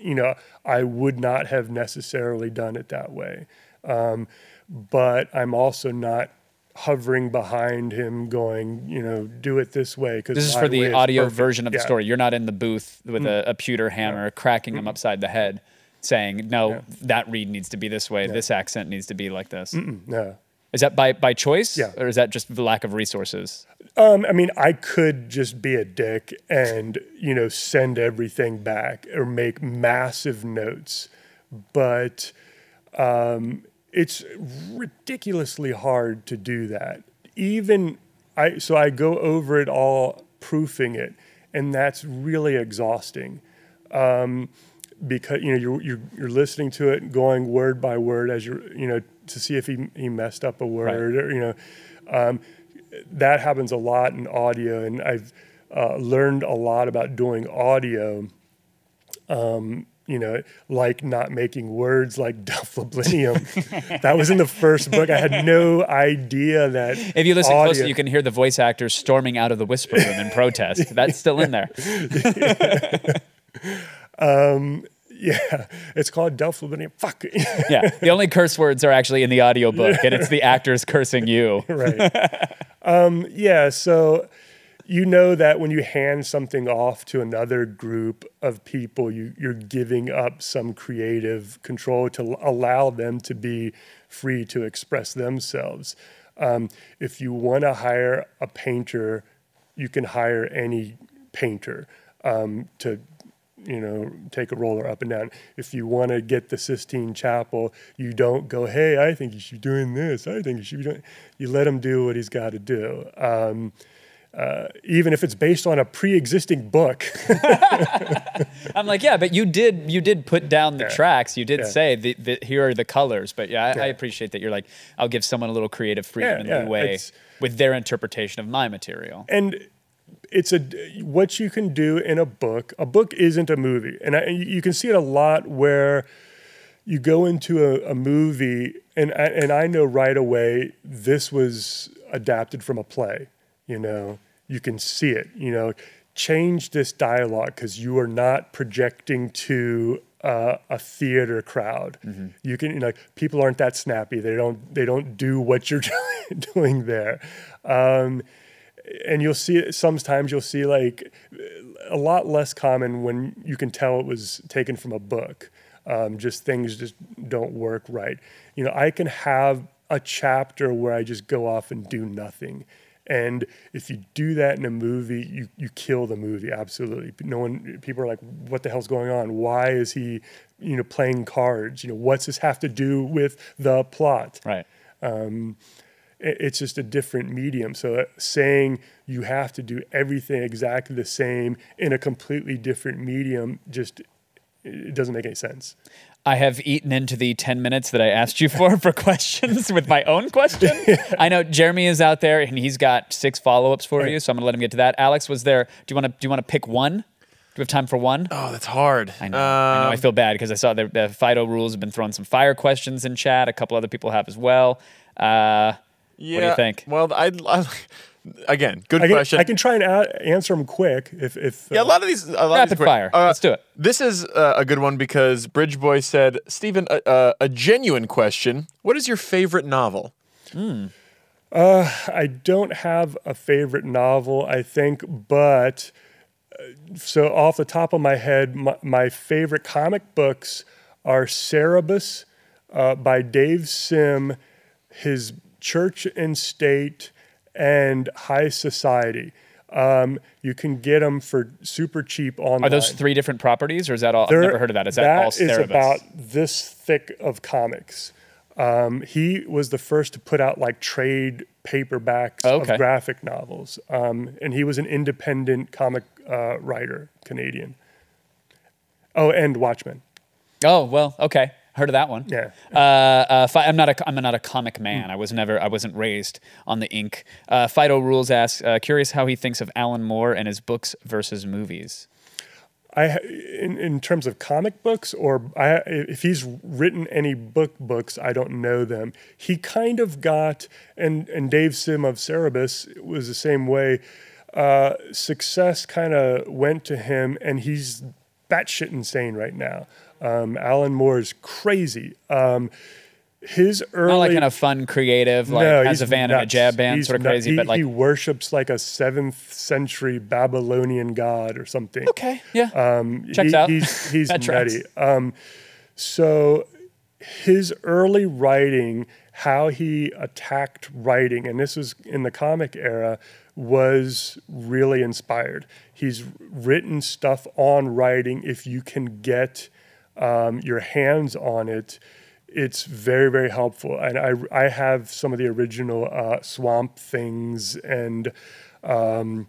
you know, I would not have necessarily done it that way. Um, but I'm also not hovering behind him going, you know, do it this way. Because This is for the audio version of the story. You're not in the booth with a, a pewter hammer cracking him upside the head, saying, "No, that read needs to be this way. This accent needs to be like this." No. Is that by by choice, Yeah. or is that just the lack of resources? Um, I mean, I could just be a dick and, you know, send everything back or make massive notes, but um, it's ridiculously hard to do that. Even I, so I go over it all, proofing it, and that's really exhausting Um, because you know you're, you're you're listening to it, going word by word as you're you know to see if he he messed up a word or you know um, that happens a lot in audio, and I've uh, learned a lot about doing audio. Um, you know, like not making words like duffleblinium. that was in the first book. I had no idea that. If you listen audio- closely, you can hear the voice actors storming out of the whisper room in protest. That's still in there. Yeah, it's called duffleblinium. Fuck. Yeah, the only curse words are actually in the audiobook, and it's the actors cursing you. right. Um, yeah, so you know that when you hand something off to another group of people, you, you're giving up some creative control to allow them to be free to express themselves. Um, if you want to hire a painter, you can hire any painter um, to you know, take a roller up and down. If you want to get the Sistine Chapel, you don't go, hey, I think you should be doing this. I think you should be doing. You let him do what he's got to do. Um, uh, even if it's based on a pre-existing book. I'm like, yeah, but you did you did put down the Yeah. tracks. You did Yeah. say the, the, here are the colors. But yeah, I, I appreciate that you're like, I'll give someone a little creative freedom Yeah, yeah, leeway it's- with their interpretation of my material. and it's a what you can do in a book. A book isn't a movie, and I, you can see it a lot where you go into a, a movie, and I, and I know right away this was adapted from a play. You know, you can see it. You know, change this dialogue because you are not projecting to uh, a theater crowd. You can, you know, people aren't that snappy. They don't, they don't do what you're doing there. Um, and you'll see it sometimes you'll see like a lot less common when you can tell it was taken from a book um, just things just don't work right. You know i can have a chapter where i just go off and do nothing and if you do that in a movie you, you kill the movie absolutely. No one people are like what the hell's going on? Why is he you know playing cards? You know what's this have to do with the plot? Right. it- it's just a different medium. So uh, saying you have to do everything exactly the same in a completely different medium just it doesn't make any sense. I have eaten into the 10 minutes that I asked you for for questions with my own question. I know Jeremy is out there and he's got six follow-ups for you, so I'm going to let him get to that. Alex was there. Do you want to do you want to pick one? Do we have time for one? Oh, that's hard. I know. I know. I Um, feel bad because I saw the, the Fido rules have been throwing some fire questions in chat. A couple other people have as well. Uh, yeah. What do you think? Well, I, I again, good I can, question. I can try and a- answer them quick if if Yeah, a uh, lot of these. A lot of Rapid these quick- fire. Let's do it. This is uh, a good one because Bridge Boy said, Steven, a, a, a genuine question. What is your favorite novel? Hmm. I don't have a favorite novel, I think, but uh, so off the top of my head, my, my favorite comic books are Cerebus uh, by Dave Sim, his Church and State, and High Society. Um, you can get them for super cheap online. are those three different properties, or is that all? I've never heard of that. Is that, all is Cerebus? about this thick of comics. Um, he was the first to put out like trade paperbacks okay. of graphic novels, um, and he was an independent comic uh, writer, Canadian. Oh, and Watchmen. Oh well, okay. Heard of that one. Yeah. Uh, uh, fi- I'm not a I'm not a comic man. I was never I wasn't raised on the ink. Uh, Fido Rules asks, uh, curious how he thinks of Alan Moore and his books versus movies. I in in terms of comic books, or I, if he's written any book books, I don't know them. He kind of got, and and Dave Sim of Cerebus was the same way. Uh, success kind of went to him, and he's batshit insane right now. Um, Alan Moore is crazy. Um, his early Not like in a fun, creative, like no, has a van and a nuts. jab band He's sort of nut- crazy, he, but like he worships like a seventh century Babylonian god or something. okay, yeah, Um, Checks he- out. He's, he's nutty. Um, so his early writing, how he attacked writing, and this was in the comic era, was really inspired. He's written stuff on writing. If you can get um, your hands on it, it's very very helpful. And I I have some of the original uh, Swamp Things and. Um,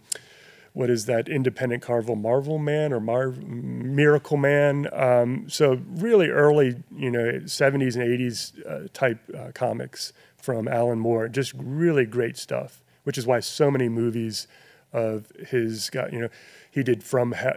what is that independent Carvel Marvel Man or Mar- Miracle Man? Um, so really early, you know, 70s and 80s uh, type uh, comics from Alan Moore. Just really great stuff, which is why so many movies of his got, you know, he did From Hell,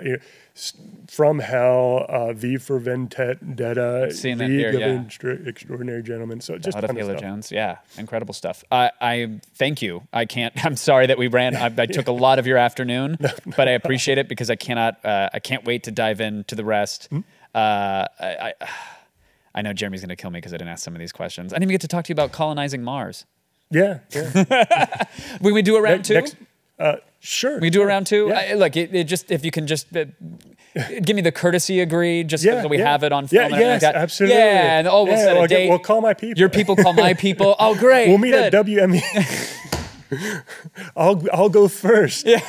S- From Hell, uh, V for Vendetta, Seen that League here, of yeah. Extra- Extraordinary Gentlemen. So just of ton of stuff. Jones. Yeah, incredible stuff. I, I thank you. I can't. I'm sorry that we ran. I, I took a lot of your afternoon, but I appreciate it because I cannot. Uh, I can't wait to dive into the rest. Hmm? Uh, I, I, I know Jeremy's going to kill me because I didn't ask some of these questions. I didn't even get to talk to you about colonizing Mars. Yeah, yeah. We we do a round two. Next, uh, sure. we do a round two. Yeah. I, look, it, it just if you can just. Uh, Give me the courtesy agree, just so Yeah, that we yeah. have it on Yeah, film. everything yes, like absolutely. Yeah, and oh, we'll Yeah, set a we'll get- date. we'll call my people. Your people call my people. Oh, great. We'll meet good. at WME. I'll I'll go first.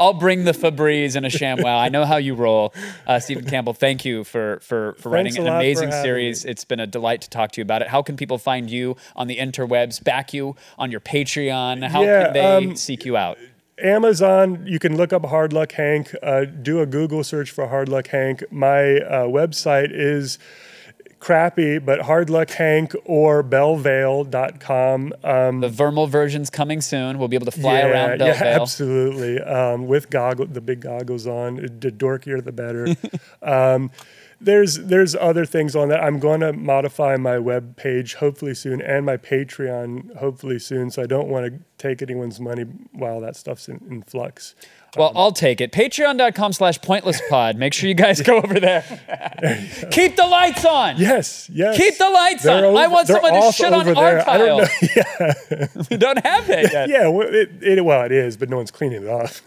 I'll bring the Febreze and a ShamWow. I know how you roll, uh, Steven Campbell. Thank you for for for Thanks writing an amazing series. me. It's been a delight to talk to you about it. How can people find you on the interwebs? Back you on your Patreon? How Yeah, can they um, seek you out? Amazon, you can look up Hard Luck Hank. Uh, do a Google search for Hard Luck Hank. My uh, website is crappy, but Hard Luck Hank or belvaille.com. Um, The Vermal version's coming soon. We'll be able to fly around yeah, absolutely. Um, with goggle, the big goggles on, the dorkier the better. um, there's there's other things on that. I'm going to modify my web page hopefully soon and my Patreon hopefully soon. So I don't want to take anyone's money while that stuff's in, in flux. Well, um, I'll take it. Patreon.com slash pointless pod. Make sure you guys go over there. Keep the lights on. Yes, yes. Keep the lights They're on. I want someone to shit on over our there. I don't. Yeah, we don't have that yet. yeah. Well, it, it, well, it is, but no one's cleaning it off.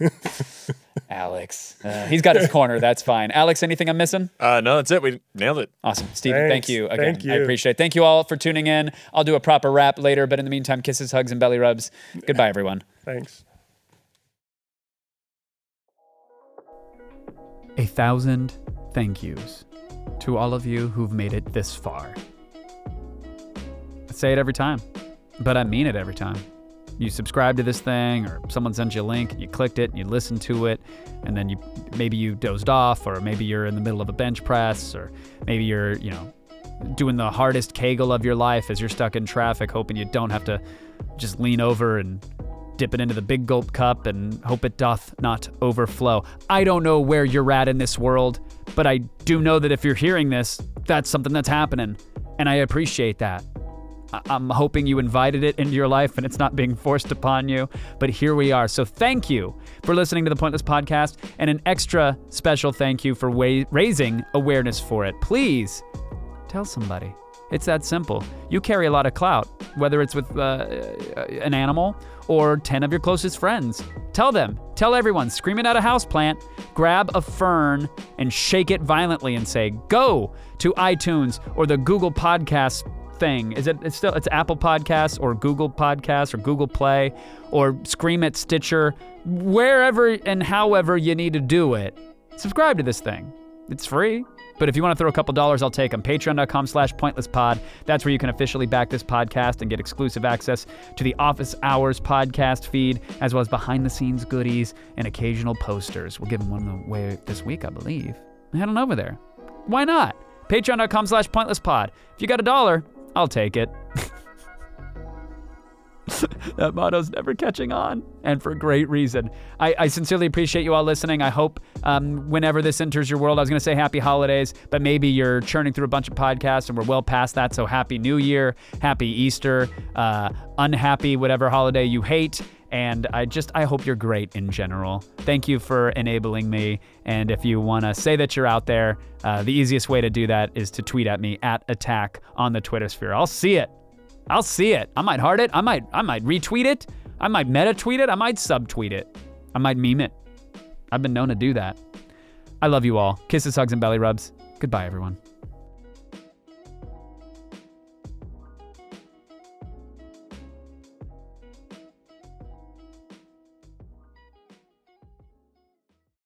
Alex. Uh, he's got his corner. That's fine. Alex, anything I'm missing? Uh, no, that's it. We nailed it. Awesome. Steven, thank you again. Thank I appreciate it. Thank you all for tuning in. I'll do a proper wrap later, but in the meantime, kisses, hugs, and belly rubs. Goodbye, everyone. Thanks. A thousand thank yous to all of you who've made it this far. I say it every time, but I mean it every time. You subscribe to this thing, or someone sends you a link, and you clicked it, and you listened to it, and then you maybe you dozed off, or maybe you're in the middle of a bench press, or maybe you're you know doing the hardest kegel of your life as you're stuck in traffic, hoping you don't have to just lean over and dip it into the big gulp cup and hope it doth not overflow. I don't know where you're at in this world, but I do know that if you're hearing this, that's something that's happening, and I appreciate that. I'm hoping you invited it into your life and it's not being forced upon you, but here we are. So thank you for listening to the Pointless Podcast, and an extra special thank you for wa- raising awareness for it. Please tell somebody. It's that simple. You carry a lot of clout, whether it's with uh, an animal or 10 of your closest friends. Tell them, tell everyone, scream it at a houseplant, grab a fern and shake it violently and say, go to iTunes or the Google Podcasts thing. Is it it's still it's Apple Podcasts or Google Podcasts or Google Play or scream at Stitcher, wherever and however you need to do it. Subscribe to this thing. It's free. But if you want to throw a couple dollars, I'll take them. Patreon.com slash pointlesspod. That's where you can officially back this podcast and get exclusive access to the Office Hours podcast feed, as well as behind the scenes goodies and occasional posters. We're giving one away this week, I believe. Head on over there. Why not? Patreon.com slash pointlesspod. If you got a dollar, I'll take it. that motto's never catching on, and for great reason. I, I sincerely appreciate you all listening. I hope um, whenever this enters your world, I was going to say happy holidays, but maybe you're churning through a bunch of podcasts and we're well past that. So happy New Year, happy Easter, uh, unhappy whatever holiday you hate. And I just, I hope you're great in general. Thank you for enabling me. And if you want to say that you're out there, uh, the easiest way to do that is to tweet at me at attack on the Twitter sphere. I'll see it. I'll see it. I might heart it. I might I might retweet it. I might meta tweet it. I might subtweet it. I might meme it. I've been known to do that. I love you all. Kisses, hugs, and belly rubs. Goodbye, everyone.